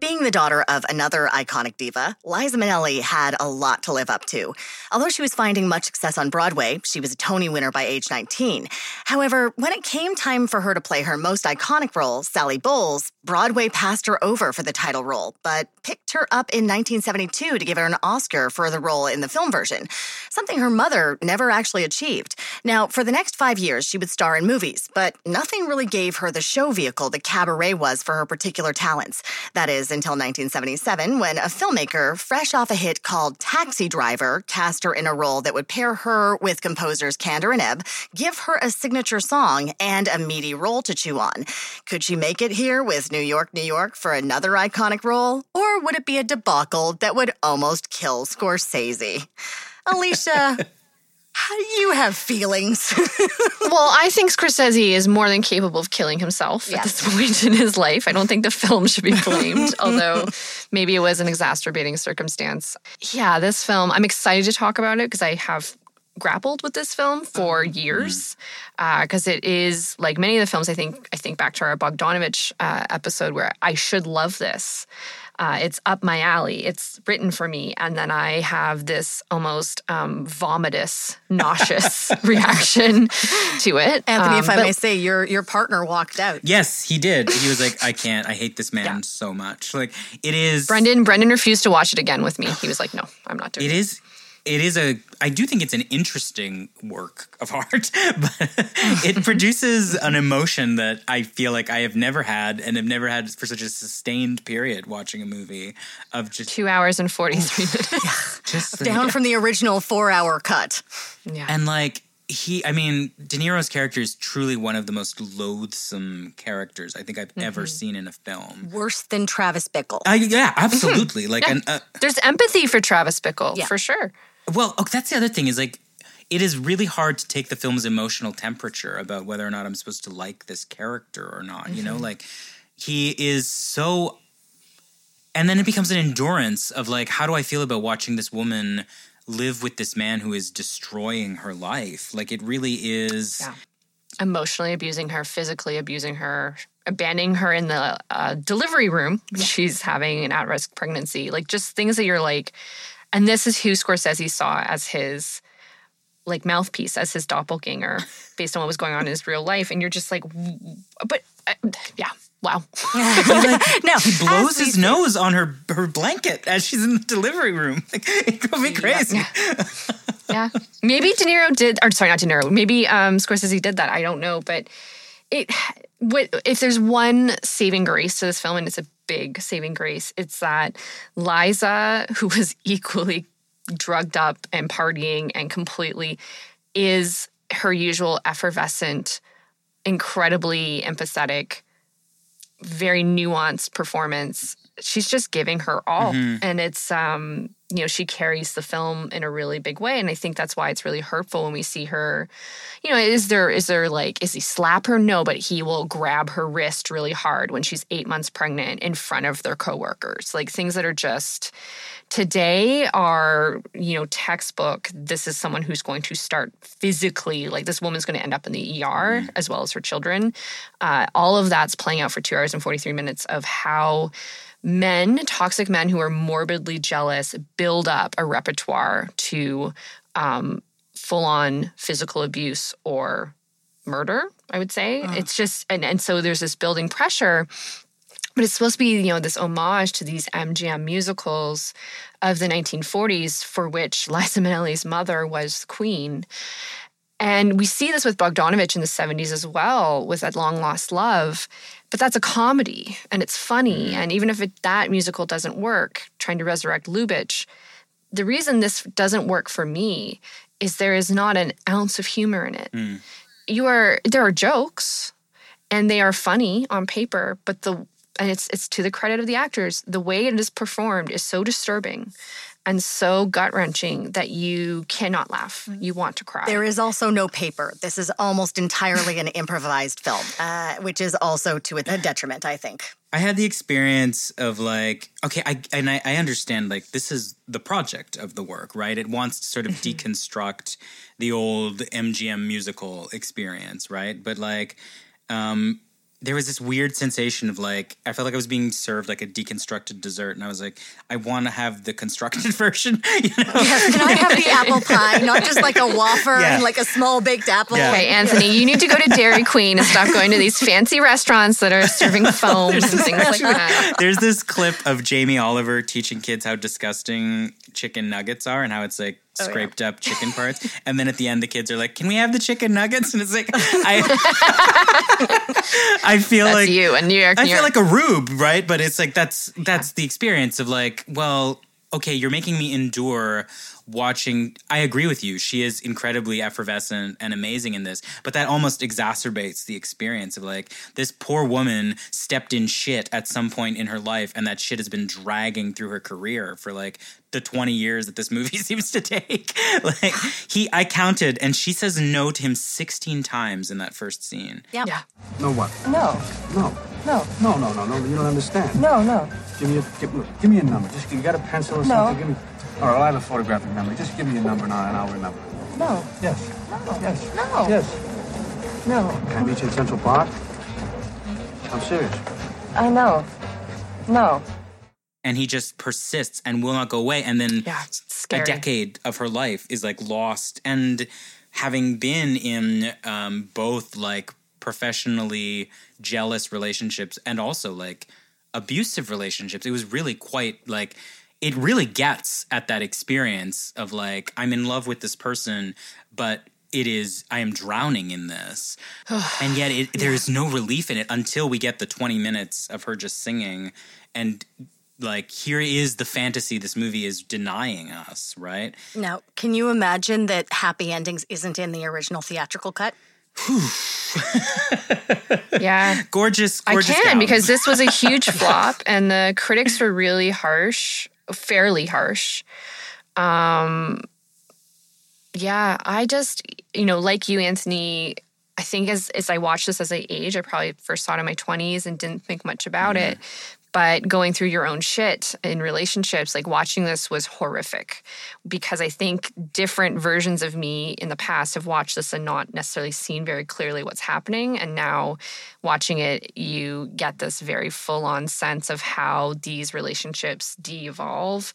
Being the daughter of another iconic diva, Liza Minnelli had a lot to live up to. Although she was finding much success on Broadway, she was a Tony winner by age 19. However, when it came time for her to play her most iconic role, Sally Bowles, Broadway passed her over for the title role, but picked her up in 1972 to give her an Oscar for the role in the film version, something her mother never actually achieved. Now, for the next five years, she would star in movies, but nothing really gave her the show vehicle the cabaret was for her particular talents. That is, in until 1977 when a filmmaker, fresh off a hit called Taxi Driver, cast her in a role that would pair her with composers Kander and Ebb, give her a signature song, and a meaty role to chew on. Could she make it here with New York, New York for another iconic role? Or would it be a debacle that would almost kill Scorsese? Alicia, you have feelings? well, I think Scorsese is more than capable of killing himself at this point in his life. I don't think the film should be blamed, although maybe it was an exacerbating circumstance. Yeah, this film, I'm excited to talk about it because I have grappled with this film for years because uh, it is like many of the films i think i think back to our bogdanovich uh, episode where i should love this uh, it's up my alley. It's written for me. And then I have this almost um, vomitous, nauseous reaction to it. Anthony, um, if I but, may say, your your partner walked out. Yes, he did. He was like, I can't. I hate this man yeah. so much. Like it is. Brendan. Brendan refused to watch it again with me. He was like, No, I'm not doing it. It is it is a I do think it's an interesting work of art, but it produces an emotion that I feel like I have never had and have never had for such a sustained period watching a movie of just two hours and forty three minutes. just down like, from the original four hour cut. Yeah. And like he I mean, De Niro's character is truly one of the most loathsome characters I think I've mm-hmm. ever seen in a film. Worse than Travis Bickle. Uh, yeah, absolutely. Mm-hmm. Like yeah. an, uh, there's empathy for Travis Bickle yeah. for sure. Well, okay, that's the other thing is like it is really hard to take the film's emotional temperature about whether or not I'm supposed to like this character or not. Mm-hmm. You know, mm-hmm. like he is so and then it becomes an endurance of like how do I feel about watching this woman live with this man who is destroying her life? Like it really is yeah. emotionally abusing her, physically abusing her, abandoning her in the uh, delivery room. Yeah. She's having an at-risk pregnancy. Like just things that you're like and this is who Scorsese saw as his like mouthpiece, as his doppelganger, based on what was going on in his real life. And you're just like, but uh, yeah, wow. like, no, he blows his nose on her her blanket as she's in the delivery room. Like, it could be crazy. Yeah. yeah. maybe De Niro did, or sorry, not De Niro. Maybe um, Scorsese did that. I don't know, but it. What, if there's one saving grace to this film, and it's a big saving grace. It's that Liza, who was equally drugged up and partying and completely, is her usual effervescent, incredibly empathetic, very nuanced performance. She's just giving her all. Mm-hmm. And it's um you know, she carries the film in a really big way. And I think that's why it's really hurtful when we see her, you know, is there, is there like, is he slap her? No, but he will grab her wrist really hard when she's eight months pregnant in front of their coworkers. Like things that are just today are, you know, textbook. This is someone who's going to start physically, like this woman's going to end up in the ER mm-hmm. as well as her children. Uh, all of that's playing out for two hours and 43 minutes of how men, toxic men who are morbidly jealous, build up a repertoire to um, full on physical abuse or murder, I would say. Uh. It's just, and, and so there's this building pressure. But it's supposed to be, you know, this homage to these MGM musicals of the 1940s, for which Liza Minnelli's mother was queen. And we see this with Bogdanovich in the 70s as well, with that long lost love. But that's a comedy and it's funny. Mm. And even if it, that musical doesn't work, trying to resurrect Lubitsch, the reason this doesn't work for me is there is not an ounce of humor in it. Mm. You are there are jokes and they are funny on paper, but the and it's it's to the credit of the actors, the way it is performed is so disturbing and so gut wrenching that you cannot laugh. Mm-hmm. You want to cry. There is also no paper. This is almost entirely an improvised film, uh, which is also to a detriment, I think. I had the experience of like, okay, I and I, I understand like this is the project of the work, right? It wants to sort of mm-hmm. deconstruct the old MGM musical experience, right? But like, um, there was this weird sensation of like I felt like I was being served like a deconstructed dessert, and I was like, I want to have the constructed version. You know? Yes, can I have the apple pie, not just like a wafer yeah. and like a small baked apple? Yeah. Okay, Anthony, you need to go to Dairy Queen and stop going to these fancy restaurants that are serving foams and things like that. There's this clip of Jamie Oliver teaching kids how disgusting chicken nuggets are and how it's like Oh, yeah. scraped up chicken parts. And then at the end, the kids are like, "Can we have the chicken nuggets?" And it's like, I, I feel That's like you, a New York, I New feel York. like a rube, right? But it's like that's that's the experience of like, well, okay, you're making me endure watching. I agree with you. She is incredibly effervescent and amazing in this, but that almost exacerbates the experience of like this poor woman stepped in shit at some point in her life, and that shit has been dragging through her career for like the 20 years that this movie seems to take. like he, I counted, and she says no to him 16 times in that first scene. Yeah. yeah. No what? No, No. no, No, no, no, no. You don't understand. no, no. Give me a give, look, give me a number. Just you got a pencil or No. something? Give me. All right, I have a photographic memory. Just give me a number now, and I'll remember. No, Yes. No. Yes. No. Yes. no. Can I meet you in Central Park? I'm serious. I know. No. and he just persists and will not go away and then Yeah, a decade of her life is like lost and having been in um, both like professionally jealous relationships and also like abusive relationships it was really quite like it really gets at that experience of like i'm in love with this person but it is i am drowning in this and yet it, there is no relief in it until we get the 20 minutes of her just singing and like here is the fantasy this movie is denying us right Now, can you imagine that Happy Endings isn't in the original theatrical cut? Yeah. gorgeous, I can gown. because this was a huge flop and the critics were really harsh, fairly harsh. Um yeah, I just you know, like you Anthony, I think as as I watched this as I age, I probably first saw it in my 20s and didn't think much about it. But going through your own shit in relationships, like watching this was horrific because I think different versions of me in the past have watched this and not necessarily seen very clearly what's happening. And now watching it, you get this very full on sense of how these relationships de evolve.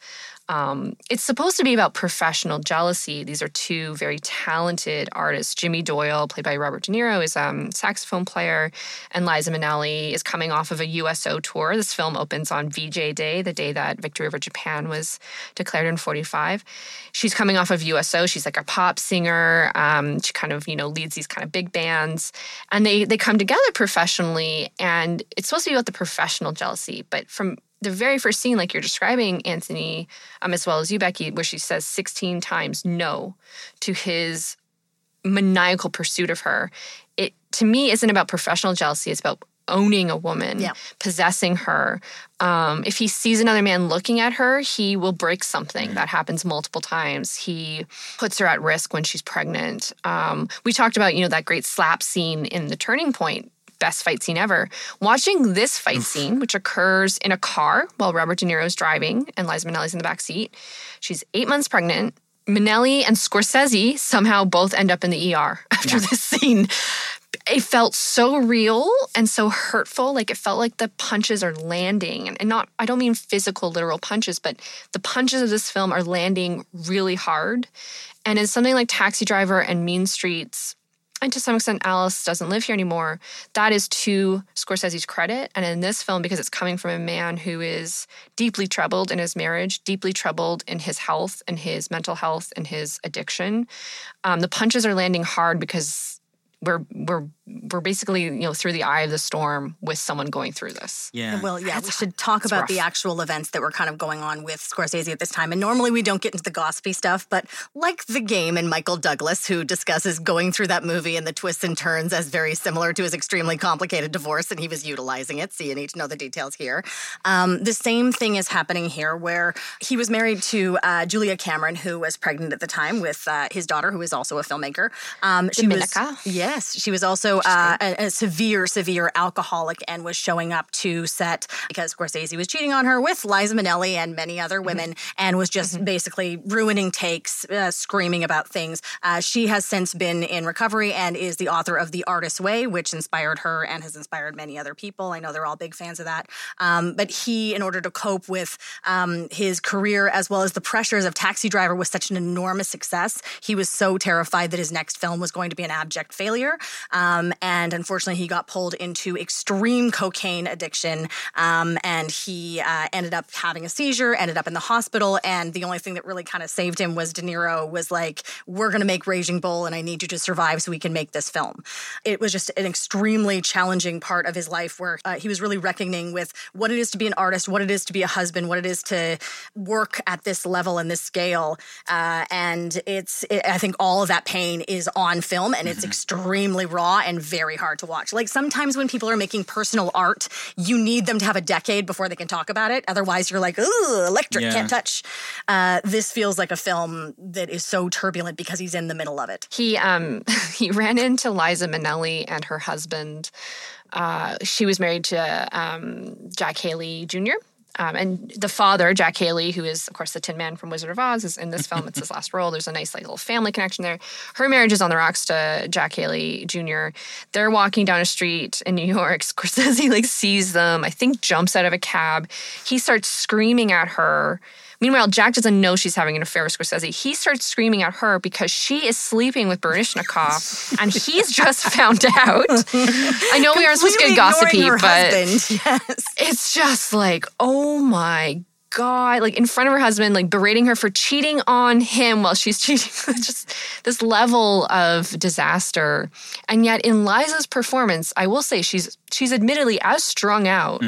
Um, it's supposed to be about professional jealousy. These are two very talented artists. Jimmy Doyle, played by Robert De Niro, is a um, saxophone player, and Liza Minnelli is coming off of a USO tour. This film opens on VJ Day, the day that victory over Japan was declared in 45. She's coming off of USO. She's like a pop singer. Um, she kind of, you know, leads these kind of big bands, and they they come together professionally. And it's supposed to be about the professional jealousy, but from the very first scene, like you're describing, Anthony, um, as well as you, Becky, where she says 16 times no to his maniacal pursuit of her, it to me isn't about professional jealousy. It's about owning a woman, Yeah. possessing her. Um, if he sees another man looking at her, he will break something. That happens multiple times. He puts her at risk when she's pregnant. Um, we talked about, you know, that great slap scene in the turning point best fight scene ever. Watching this fight scene, which occurs in a car while Robert De Niro's driving and Liza Minnelli's in the back seat, she's eight months pregnant. Minnelli and Scorsese somehow both end up in the ER after this scene. It felt so real and so hurtful. Like it felt like the punches are landing, and, and not, I don't mean physical, literal punches, but the punches of this film are landing really hard. And in something like Taxi Driver and Mean Streets, and to some extent Alice doesn't live here anymore, that is to Scorsese's credit. And in this film, because it's coming from a man who is deeply troubled in his marriage, deeply troubled in his health and his mental health and his addiction, um, the punches are landing hard because we're we're we're basically you know through the eye of the storm with someone going through this. yeah Well, yeah, we should talk that's about the actual events that were kind of going on with Scorsese at this time. And normally we don't get into the gossipy stuff, but like the game and Michael Douglas, who discusses going through that movie and the twists and turns as very similar to his extremely complicated divorce, and he was utilizing it. So you need to know the details here. Um, the same thing is happening here, where he was married to uh, Julia Cameron, who was pregnant at the time with uh, his daughter, who is also a filmmaker. Um, she Domenica. was yes, she was also uh, a, a severe, severe alcoholic and was showing up to set because Scorsese was cheating on her with Liza Minnelli and many other women and was just basically ruining takes, uh, screaming about things. Uh, she has since been in recovery and is the author of The Artist's Way, which inspired her and has inspired many other people. I know they're all big fans of that. Um, but he, in order to cope with um, his career as well as the pressures of Taxi Driver was such an enormous success, he was so terrified that his next film was going to be an abject failure earlier. Um, and unfortunately, he got pulled into extreme cocaine addiction. Um, and he uh, ended up having a seizure, ended up in the hospital. And the only thing that really kind of saved him was De Niro was like, We're going to make Raging Bull, and I need you to survive so we can make this film. It was just an extremely challenging part of his life where uh, he was really reckoning with what it is to be an artist, what it is to be a husband, what it is to work at this level and this scale. Uh, and it's, it, I think all of that pain is on film and it's extremely raw and very hard to watch. Like sometimes when people are making personal art, you need them to have a decade before they can talk about it. Otherwise, you're like, ooh, electric, Yeah. can't touch. Uh, this feels like a film that is so turbulent because he's in the middle of it. He um he ran into Liza Minnelli and her husband. Uh, she was married to um, Jack Haley Jr. Um, and the father, Jack Haley, who is of course the Tin Man from Wizard of Oz, is in this film. It's his last role. There's a nice like little family connection there. Her marriage is on the rocks to Jack Haley Jr. They're walking down a street in New York. Scorsese like sees them. I think jumps out of a cab. He starts screaming at her. Meanwhile, Jack doesn't know she's having an affair with Scorsese. He starts screaming at her because she is sleeping with Baryshnikov, and he's just found out. I know we aren't supposed to get gossipy, but husband. yes. it's just like, oh my god, like in front of her husband, like berating her for cheating on him while she's cheating. just this level of disaster. And yet in Liza's performance, I will say she's she's admittedly as strung out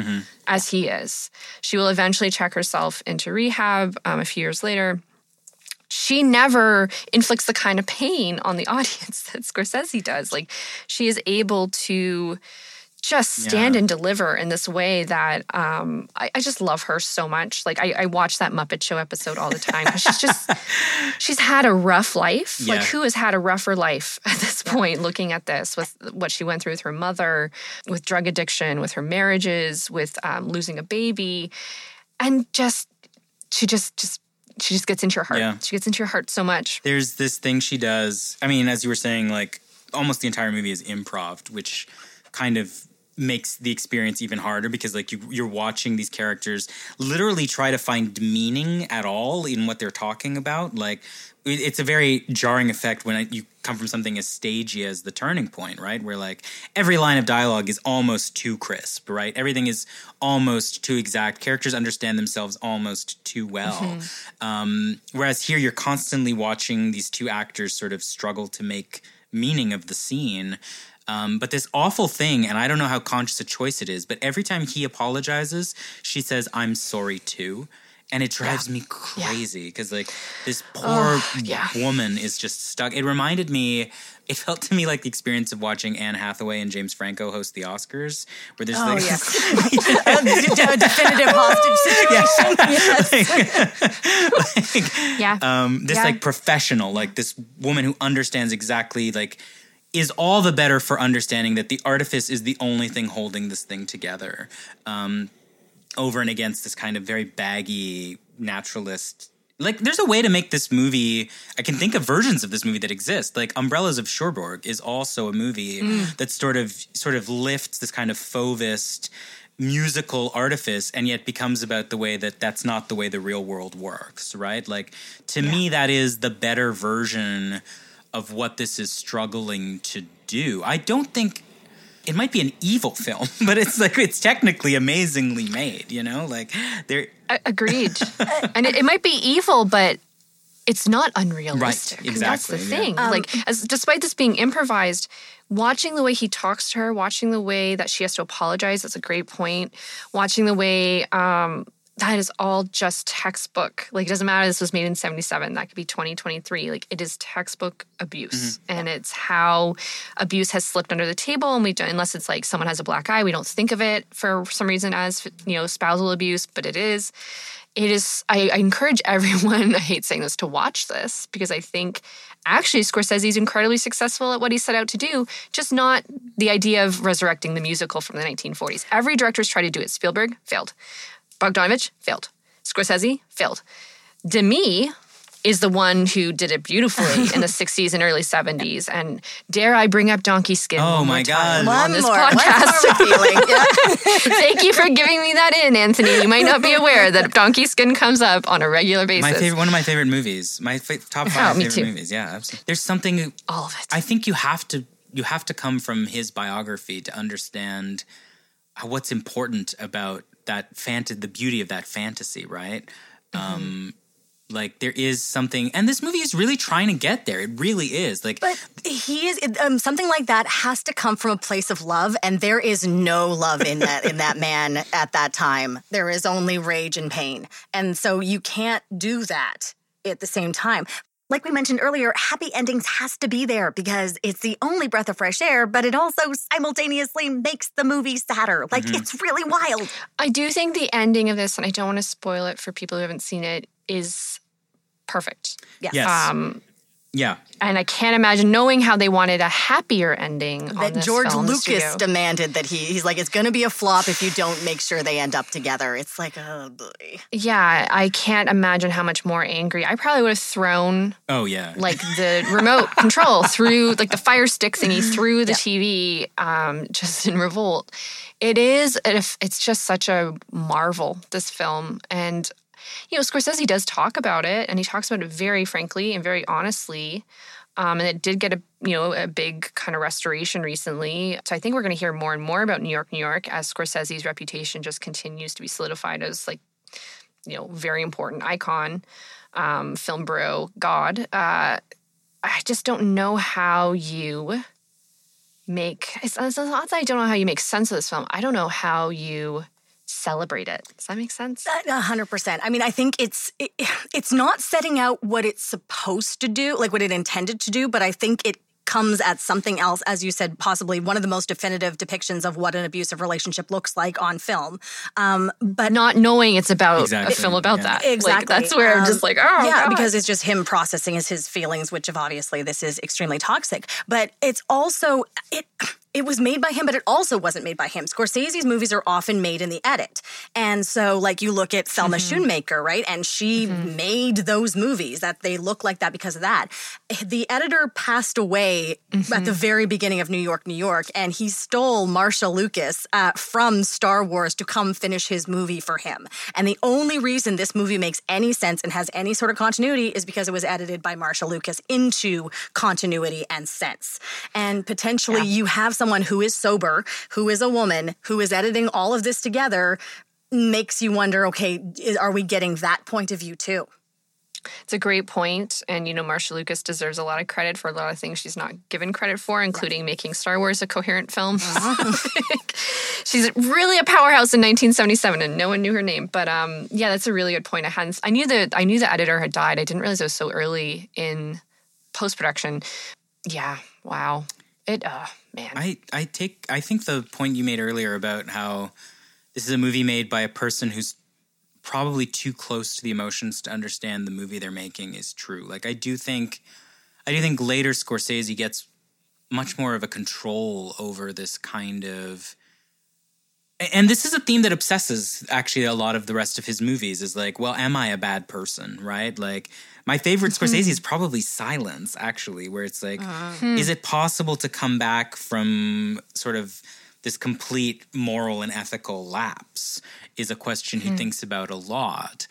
as he is. She will eventually check herself into rehab um, a few years later. She never inflicts the kind of pain on the audience that Scorsese does. Like she is able to just stand Yeah. and deliver in this way that um, I, I just love her so much. Like I, I watch that Muppet Show episode all the time. she's just she's had a rough life. Like who has had a rougher life at this point? Looking at this with what she went through with her mother, with drug addiction, with her marriages, with um, losing a baby, and just she just just she just gets into your heart. Yeah. She gets into your heart so much. there's this thing she does. I mean, as you were saying, like almost the entire movie is improv, which kind of makes the experience even harder because like you, you're watching these characters literally try to find meaning at all in what they're talking about. Like it's a very jarring effect when you come from something as stagey as the turning point right? Where like every line of dialogue is almost too crisp right? Everything is almost too exact. Characters understand themselves almost too well. Um, whereas here you're constantly watching these two actors sort of struggle to make meaning of the scene. Um, but this awful thing, and I don't know how conscious a choice it is, but every time he apologizes, she says, I'm sorry too. And it drives me crazy because, like, this poor yeah. woman is just stuck. It reminded me, it felt to me like the experience of watching Anne Hathaway and James Franco host the Oscars, where there's Oh, like, yes. a, definitive hostage situation. Yes. Yeah. um, this Yeah. like professional, like this woman who understands exactly like is all the better for understanding that the artifice is the only thing holding this thing together. Um, over and against this kind of very baggy naturalist. Like, there's a way to make this movie. I can think of versions of this movie that exist. Like, Umbrellas of Cherbourg is also a movie that sort of sort of lifts this kind of fauvist musical artifice and yet becomes about the way that that's not the way the real world works right like to me that is the better version of what this is struggling to do i don't think it might be an evil film but it's like it's technically amazingly made you know like there A- Agreed. and it, it might be evil, but it's not unrealistic. Right, exactly. That's the exactly, yeah. thing. like, as despite this being improvised, watching the way he talks to her, watching the way that she has to apologize, that's a great point. Watching the way um, that is all just textbook. Like, it doesn't matter. This was made in 77. That could be 2023. Like, it is textbook abuse. Mm-hmm. And it's how abuse has slipped under the table. And we don't, unless it's like someone has a black eye, we don't think of it for some reason as, you know, spousal abuse, but it is. It is, I, I encourage everyone, I hate saying this, to watch this because I think actually Scorsese is incredibly successful at what he set out to do, just not the idea of resurrecting the musical from the 1940s. Every director's tried to do it. Spielberg failed. Bogdanovich failed. Scorsese failed. Demy is the one who did it beautifully in the 60s and early 70s. And dare I bring up Donkey Skin? Oh one my more time God. on One this more. podcast. One more feeling. Yeah. Thank you for giving me that in, Anthony. You might not be aware that Donkey Skin comes up on a regular basis. my favorite one of my favorite movies my fa- top Oh, five me favorite too. movies yeah absolutely. there's something All of it. I think you have to you have to come from his biography to understand uh, what's important about that fant- the beauty of that fantasy, right? Um, like there is something, and this movie is really trying to get there. It really is. Like, But he is um, something like that has to come from a place of love, and there is no love in that in that man at that time. There is only rage and pain, and so you can't do that at the same time. Like we mentioned earlier, happy endings has to be there because it's the only breath of fresh air, but it also simultaneously makes the movie sadder. Like it's really wild. I do think the ending of this, and I don't want to spoil it for people who haven't seen it, is perfect. Yes. yes, Um, yeah, and I can't imagine knowing how they wanted a happier ending. on That this George film, Lucas studio. demanded that he he's like it's going to be a flop if you don't make sure they end up together. It's like oh boy. Yeah, I can't imagine how much more angry. I probably would have thrown oh yeah, like the remote control through like the fire stick thingy through the TV um, just in revolt. It is it's just such a marvel this film and you know Scorsese does talk about it and he talks about it very frankly and very honestly. Um, and it did get a you know a big kind of restoration recently. So I think we're going to hear more and more about New York, New York as Scorsese's reputation just continues to be solidified as like you know very important icon, um, film bro god. Uh, I just don't know how you make. It's, it's I don't know how you make sense of this film. I don't know how you celebrate it. Does that make sense? A hundred percent. I mean, I think it's it, it's not setting out what it's supposed to do, like what it intended to do, but I think it comes at something else, as you said, possibly one of the most definitive depictions of what an abusive relationship looks like on film. Um, but Not knowing it's about Exactly, a film about yeah. that. Like, Exactly. that's where I'm Um, just like, oh, yeah, God. because it's just him processing his, his feelings, which of obviously this is extremely toxic. But it's also it. It was made by him, but it also wasn't made by him. Scorsese's movies are often made in the edit. And so, like, you look at Thelma Mm-hmm. Schoonmaker, right? And she made those movies that they look like that because of that. The editor passed away Mm-hmm. at the very beginning of New York, New York, and he stole Marcia Lucas uh, from Star Wars to come finish his movie for him. And the only reason this movie makes any sense and has any sort of continuity is because it was edited by Marcia Lucas into continuity and sense. And potentially you have someone who is sober, who is a woman, who is editing all of this together, makes you wonder okay, are we getting that point of view too? It's a great point, and you know, Marcia Lucas deserves a lot of credit for a lot of things she's not given credit for, including making Star Wars a coherent film. she's really a powerhouse in 1977, and no one knew her name. But um, yeah, that's a really good point. I hadn't, I knew that I knew the editor had died. I didn't realize it was so early in post production. Yeah, wow. It, uh, man. I, I take I think the point you made earlier about how this is a movie made by a person who's probably too close to the emotions to understand the movie they're making is true. Like I do think I do think later Scorsese gets much more of a control over this kind of and this is a theme that obsesses actually a lot of the rest of his movies is like, well, am I a bad person, right? Like my favorite mm-hmm. Scorsese is probably Silence actually, where it's like uh-huh. hmm. is it possible to come back from sort of this complete moral and ethical lapse is a question he hmm. thinks about a lot.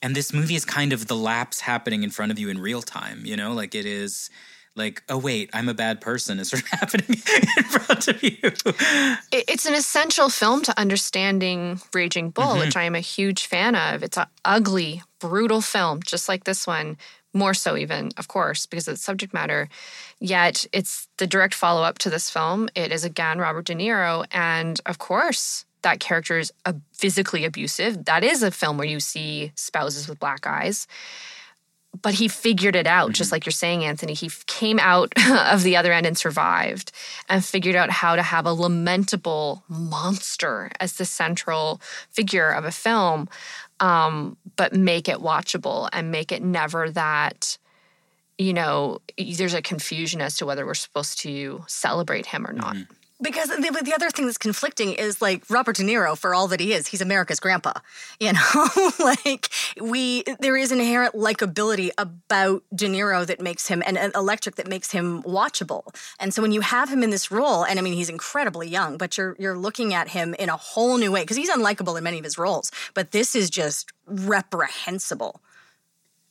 And this movie is kind of the lapse happening in front of you in real time, you know? Like it is like, oh wait, I'm a bad person is sort of happening in front of you. it's an essential film to understanding Raging Bull, mm-hmm. which I am a huge fan of. It's an ugly, brutal film, just like this one. More so, even, of course, because of the subject matter. Yet, it's the direct follow up to this film. It is again Robert De Niro. And of course, that character is physically abusive. That is a film where you see spouses with black eyes but he figured it out, just like you're saying, Anthony. He came out of the other end and survived and figured out how to have a lamentable monster as the central figure of a film, um, but make it watchable and make it never that, you know, there's a confusion as to whether we're supposed to celebrate him or not. Because the, but the other thing that's conflicting is like Robert De Niro, for all that he is, he's America's grandpa. You know, like we, there is inherent likability about De Niro that makes him and, and electric that makes him watchable. And so when you have him in this role, and I mean he's incredibly young, but you're you're looking at him in a whole new way because he's unlikable in many of his roles. But this is just reprehensible.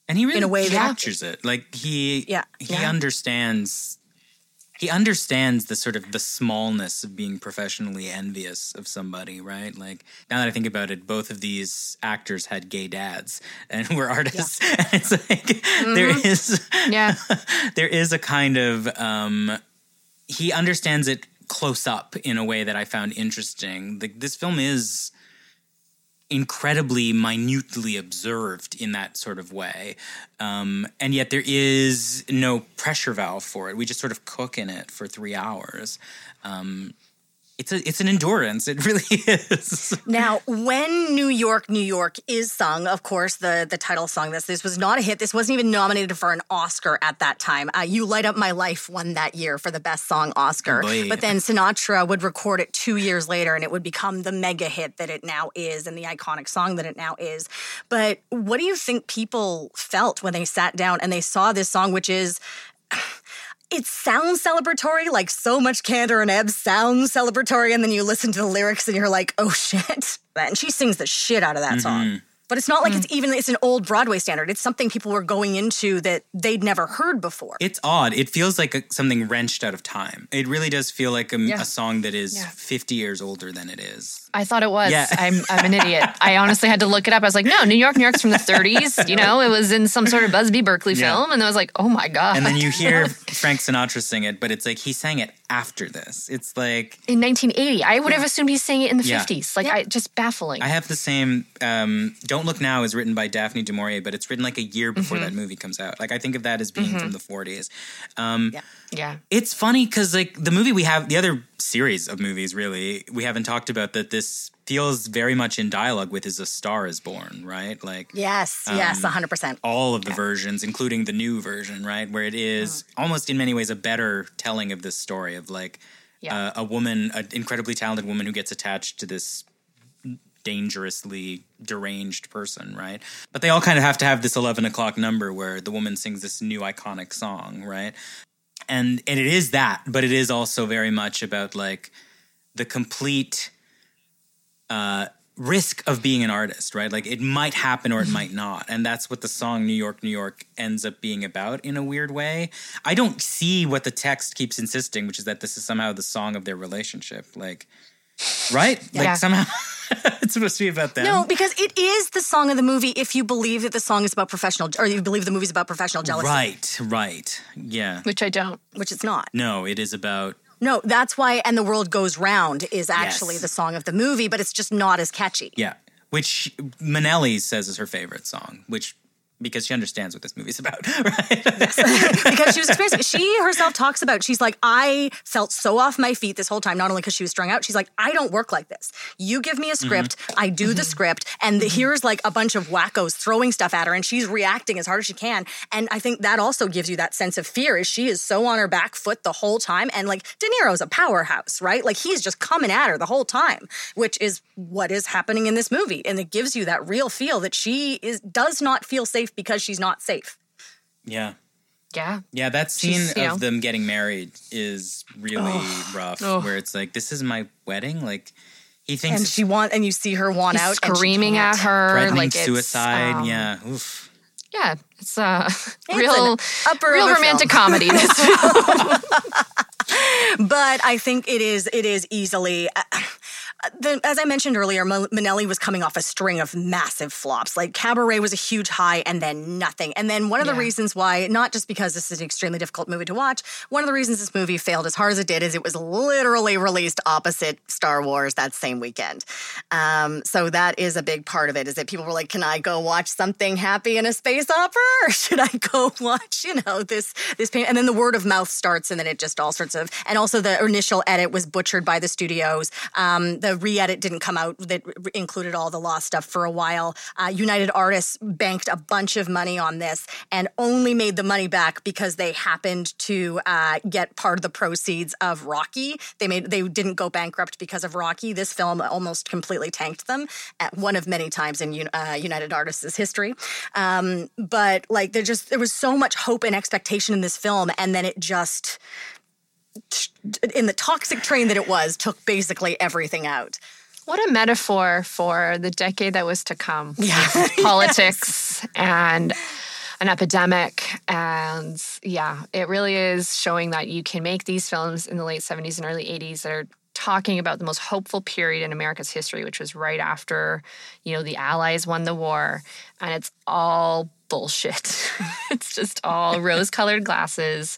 And he really a way that- captures it. Like he Yeah. he Yeah. understands he understands the sort of the smallness of being professionally envious of somebody, right? Like now that I think about it, both of these actors had gay dads and were artists. Yeah. it's like mm-hmm. there is yeah there is a kind of um he understands it close up in a way that I found interesting. The, this film is incredibly minutely observed in that sort of way. Um, and yet there is no pressure valve for it. We just sort of cook in it for three hours. Um, it's a it's an endurance. It really is. Now, when New York, New York is sung, of course, the the title song. This this was not a hit. This wasn't even nominated for an Oscar at that time. Uh, you Light Up My Life won that year for the best song Oscar. Oh but then Sinatra would record it two years later, and it would become the mega hit that it now is, and the iconic song that it now is. But what do you think people felt when they sat down and they saw this song, which is it sounds celebratory, like so much Kander and Ebb sounds celebratory, and then you listen to the lyrics and you're like, oh shit. And she sings the shit out of that mm-hmm. song. But it's not like mm. it's even it's an old Broadway standard. It's something people were going into that they'd never heard before. It's odd. It feels like a, something wrenched out of time. It really does feel like a, yeah. a song that is yeah. 50 years older than it is. I thought it was. Yeah. I'm, I'm an idiot. I honestly had to look it up. I was like, no, New York, New York's from the 30s. You know, it was in some sort of Busby Berkeley film. Yeah. And I was like, oh my God. And then you hear Frank Sinatra sing it, but it's like he sang it after this. It's like. In 1980. I would have assumed he sang it in the 50s. Like, I just baffling. I have the same. Um, Don't Look Now is written by Daphne du Maurier, but it's written like a year before mm-hmm. that movie comes out. Like, I think of that as being mm-hmm. from the 40s. Um, yeah. Yeah. It's funny because, like, the movie we have, the other series of movies, really, we haven't talked about that this feels very much in dialogue with is a star is born right like yes um, yes 100% all of the yeah. versions including the new version right where it is mm. almost in many ways a better telling of this story of like yeah. uh, a woman an incredibly talented woman who gets attached to this dangerously deranged person right but they all kind of have to have this 11 o'clock number where the woman sings this new iconic song right and and it is that but it is also very much about like the complete uh, risk of being an artist, right? Like it might happen or it might not. And that's what the song New York, New York ends up being about in a weird way. I don't see what the text keeps insisting, which is that this is somehow the song of their relationship. Like, right? Yeah. Like somehow it's supposed to be about them. No, because it is the song of the movie if you believe that the song is about professional, or you believe the movie's about professional jealousy. Right, right. Yeah. Which I don't. Which it's not. No, it is about no, that's why And the World Goes Round is actually yes. the song of the movie, but it's just not as catchy. Yeah. Which Minnelli says is her favorite song, which because she understands what this movie's about, right? because she was experiencing. She herself talks about. She's like, I felt so off my feet this whole time. Not only because she was strung out, she's like, I don't work like this. You give me a script, mm-hmm. I do mm-hmm. the script, and the, here's like a bunch of wackos throwing stuff at her, and she's reacting as hard as she can. And I think that also gives you that sense of fear. Is she is so on her back foot the whole time, and like De Niro's a powerhouse, right? Like he's just coming at her the whole time, which is what is happening in this movie, and it gives you that real feel that she is does not feel safe safe because she's not safe. Yeah. Yeah. Yeah, that scene of know. them getting married is really oh. rough. Oh. Where it's like, this is my wedding. Like he thinks And she want and you see her want out screaming at her. Threatening like suicide. Um, yeah. Oof. Yeah. It's a real upper real romantic film. comedy. but I think it is it is easily uh, the, as I mentioned earlier, Minnelli was coming off a string of massive flops. Like Cabaret was a huge high and then nothing. And then one of yeah. the reasons why, not just because this is an extremely difficult movie to watch, one of the reasons this movie failed as hard as it did is it was literally released opposite Star Wars that same weekend. Um, so that is a big part of it is that people were like, can I go watch something happy in a space opera or should I go watch, you know, this, this pain? And then the word of mouth starts and then it just all sorts of, and also the initial edit was butchered by the studios. Um, the re-edit didn't come out that included all the lost stuff for a while. Uh, United Artists banked a bunch of money on this and only made the money back because they happened to uh, get part of the proceeds of Rocky. They made they didn't go bankrupt because of Rocky. This film almost completely tanked them at one of many times in uh, United Artists' history. Um, but like there just there was so much hope and expectation in this film, and then it just in the toxic train that it was, took basically everything out. What a metaphor for the decade that was to come. Yeah. Politics yes. and an epidemic. And yeah, it really is showing that you can make these films in the late 70s and early 80s that are talking about the most hopeful period in America's history, which was right after, you know, the Allies won the war. And it's all bullshit. it's just all rose colored glasses.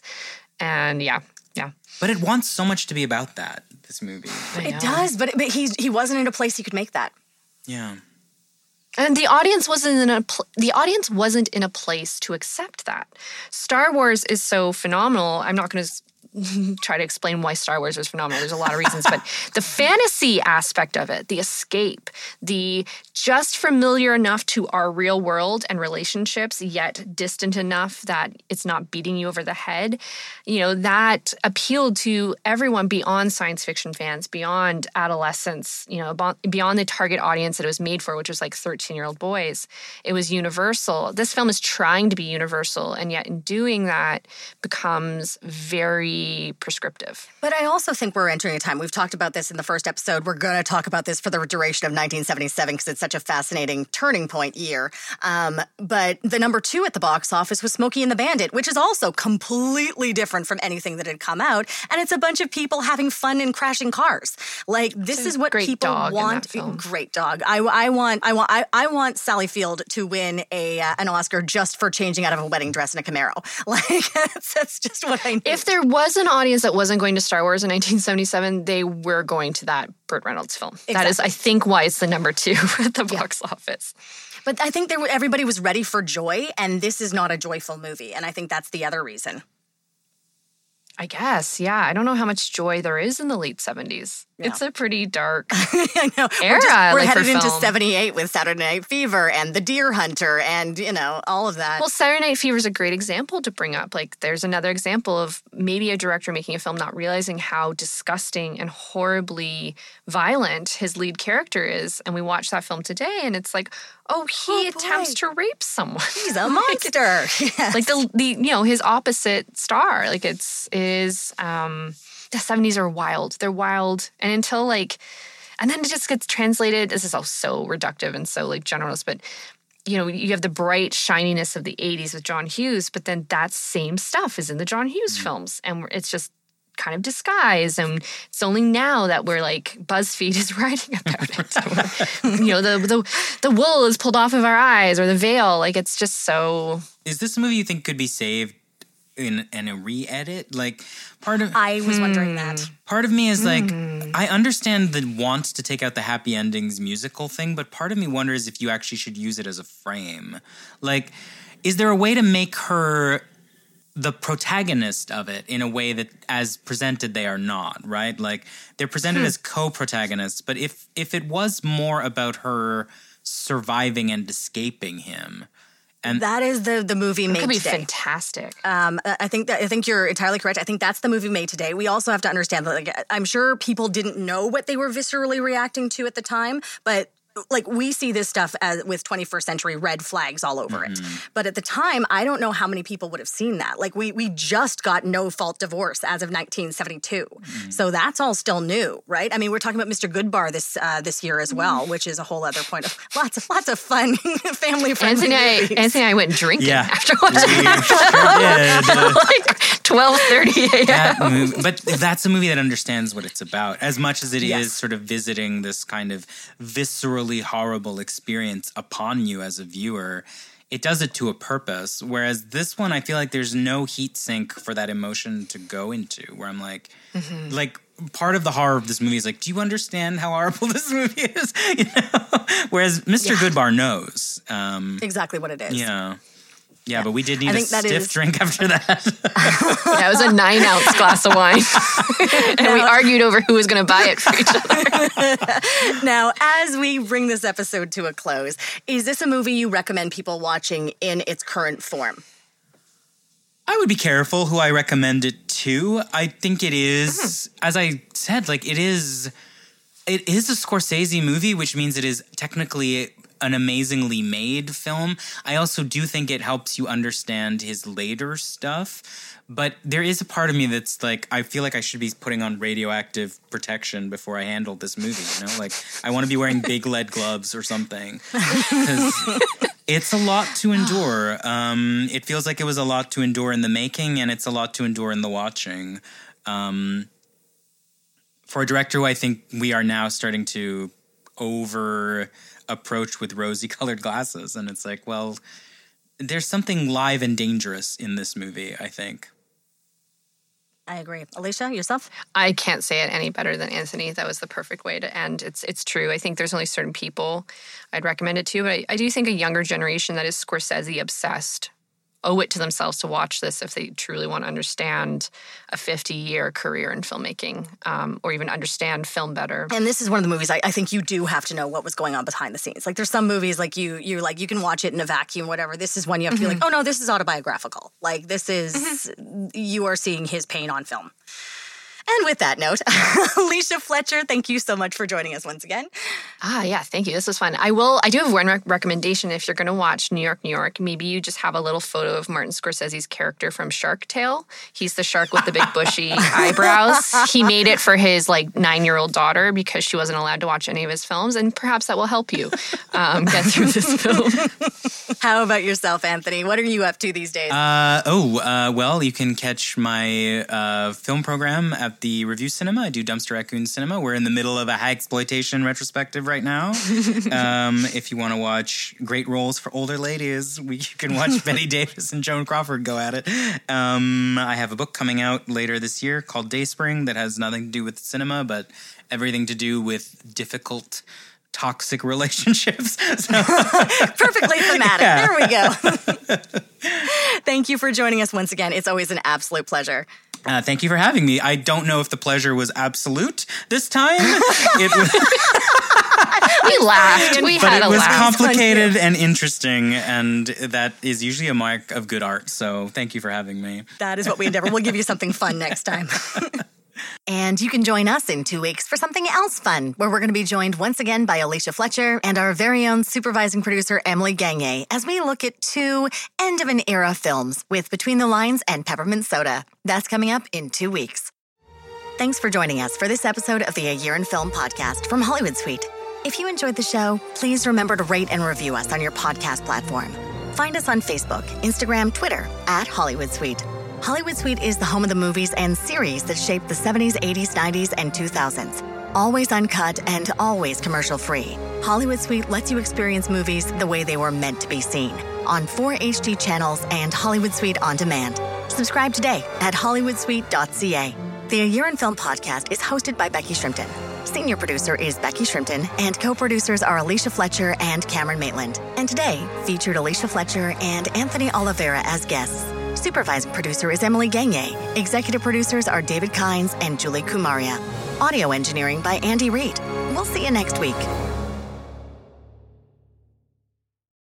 And yeah, yeah. But it wants so much to be about that, this movie. It does, but, but he's, he wasn't in a place he could make that. Yeah. And the audience wasn't in a pl- the audience wasn't in a place to accept that. Star Wars is so phenomenal. I'm not going to try to explain why Star Wars was phenomenal. There's a lot of reasons, but the fantasy aspect of it, the escape, the just familiar enough to our real world and relationships, yet distant enough that it's not beating you over the head, you know, that appealed to everyone beyond science fiction fans, beyond adolescents, you know, beyond the target audience that it was made for, which was like 13 year old boys. It was universal. This film is trying to be universal, and yet in doing that becomes very prescriptive. But I also think we're entering a time. We've talked about this in the first episode. We're going to talk about this for the duration of 1977 because it's such a fascinating turning point year. Um, but the number two at the box office was Smokey and the Bandit, which is also completely different from anything that had come out. And it's a bunch of people having fun and crashing cars. Like this is what people want. Great dog. I, I want. I want. I, I want Sally Field to win a uh, an Oscar just for changing out of a wedding dress in a Camaro. Like that's, that's just what I need. If there was an audience that wasn't going to Star Wars in 1977, they were going to that Burt Reynolds film. That is, I think, why it's the number two at the box office. But I think there everybody was ready for joy, and this is not a joyful movie. And I think that's the other reason. I guess, yeah. I don't know how much joy there is in the late 70s. It's a pretty dark I know. era. We're, just- we're like, headed into 78 with Saturday Night Fever and The Deer Hunter and, you know, all of that. Well, Saturday Night Fever is a great example to bring up. Like, there's another example of maybe a director making a film not realizing how disgusting and horribly violent his lead character is. And we watch that film today, and it's like, oh, he Oh, attempts to rape someone. He's a monster. Yes. like the the you know his opposite star. Like it's is um the seventies are wild. They're wild, and until like, and then it just gets translated. This is all so reductive and so like generalist, but you know you have the bright shininess of the '80s with John Hughes, but then that same stuff is in the John Hughes films, and it's just kind of disguise. and it's only now that we're like BuzzFeed is writing about it. you know, the, the the wool is pulled off of our eyes or the veil. Like it's just so Is this a movie you think could be saved in, in a re-edit? Like part of I was wondering that. part of me is like Mm-hmm. I understand the want to take out the happy endings musical thing, but part of me wonders if you actually should use it as a frame. Like, is there a way to make her the protagonist of it in a way that as presented they are not, right? Like they're presented Hmm. as co-protagonists, but if if it was more about her surviving and escaping him, and That is the the movie made could be today. fantastic. Um, I think that I think you're entirely correct. I think that's the movie made today. We also have to understand that, like, I'm sure people didn't know what they were viscerally reacting to at the time, but like we see this stuff as with 21st century red flags all over it. Mm-hmm. But at the time, I don't know how many people would have seen that. Like we we just got no fault divorce as of 1972, mm-hmm. so that's all still new, right? I mean, we're talking about Mr. Goodbar this uh, this year as well, mm-hmm. which is a whole other point of lots of lots of fun family friendly Anthony, I. Anthony and I went drinking Yeah. after watching that sure like twelve thirty a.m. movie, but that's a movie that understands what it's about as much as it is Yes. sort of visiting this kind of horrible experience upon you as a viewer. It does it to a purpose. Whereas this one, I feel like there's no heat sink for that emotion to go into. Where I'm like, Mm-hmm. like part of the horror of this movie is like, do you understand how horrible this movie is? You know? Whereas Mr. Goodbar knows. Um, exactly what it is. yeah. Yeah, but we did need I a think stiff is- drink after that. Yeah, it was a nine ounce glass of wine, and we argued over who was going to buy it for each other. Now, as we bring this episode to a close, is this a movie you recommend people watching in its current form? I would be careful who I recommend it to. I think it is, mm-hmm. as I said, like it is, it is a Scorsese movie, which means it is technically an amazingly made film. I also do think it helps you understand his later stuff. But there is a part of me that's like, I feel like I should be putting on radioactive protection before I handle this movie. You know, like I want to be wearing big lead gloves or something. It's a lot to endure. Um, it feels like it was a lot to endure in the making, and it's a lot to endure in the watching. Um, for a director who I think we are now starting to over approach with rosy colored glasses, and it's like, well, there's something live and dangerous in this movie. I think. I agree. Alicia, yourself? I can't say it any better than Anthony. That was the perfect way to end. It's it's true. I think there's only certain people I'd recommend it to, but I, I do think a younger generation that is Scorsese obsessed owe it to themselves to watch this if they truly want to understand a 50 year career in filmmaking um, or even understand film better. And this is one of the movies I, I, think you do have to know what was going on behind the scenes. Like there's some movies like you you like you can watch it in a vacuum, whatever. This is one you have to mm-hmm. be like, mm-hmm. oh no, this is autobiographical. Like this is mm-hmm. you are seeing his pain on film. And with that note, Alicia Fletcher, thank you so much for joining us once again. Ah, yeah, thank you. This was fun. I will. I do have one rec- recommendation. If you're going to watch New York, New York, maybe you just have a little photo of Martin Scorsese's character from Shark Tale. He's the shark with the big bushy eyebrows. He made it for his like nine year old daughter because she wasn't allowed to watch any of his films, and perhaps that will help you um, get through this film. How about yourself, Anthony? What are you up to these days? Uh, oh, uh, well, you can catch my uh, film program at the Revue Cinema. I do Dumpster Raccoon Cinema. We're in the middle of a high exploitation retrospective right now. um, if you want to watch great roles for older ladies, we, you can watch Bette Davis and Joan Crawford go at it. Um, I have a book coming out later this year called Dayspring that has nothing to do with cinema, but everything to do with difficult toxic relationships. So. Perfectly thematic. Yeah. There we go. Thank you for joining us once again. It's always an absolute pleasure. Uh, thank you for having me. I don't know if the pleasure was absolute this time. it was we laughed. We had a laugh. but had it a was laugh. complicated and interesting, and that is usually a mark of good art. So thank you for having me. That is what we endeavor. We'll give you something fun next time. And you can join us in two weeks for something else fun, where we're going to be joined once again by Alicia Fletcher and our very own supervising producer, Emily Gagne, as we look at two end of an era films with Between the Lines and Peppermint Soda. That's coming up in two weeks. Thanks for joining us for this episode of the A Year in Film podcast from Hollywood Suite. If you enjoyed the show, please remember to rate and review us on your podcast platform. Find us on Facebook, Instagram, Twitter at Hollywood Suite. Hollywood Suite is the home of the movies and series that shaped the 70s, 80s, 90s, and 2000s. Always uncut and always commercial free. Hollywood Suite lets you experience movies the way they were meant to be seen on 4 HD channels and Hollywood Suite on demand. Subscribe today at hollywoodsuite.ca. The A Year in Film podcast is hosted by Becky Shrimpton. Senior producer is Becky Shrimpton, and co producers are Alicia Fletcher and Cameron Maitland. And today featured Alicia Fletcher and Anthony Oliveira as guests. Supervising producer is Emily Gagne. Executive producers are David Kines and Julie Kumaria. Audio engineering by Andy Reid. We'll see you next week.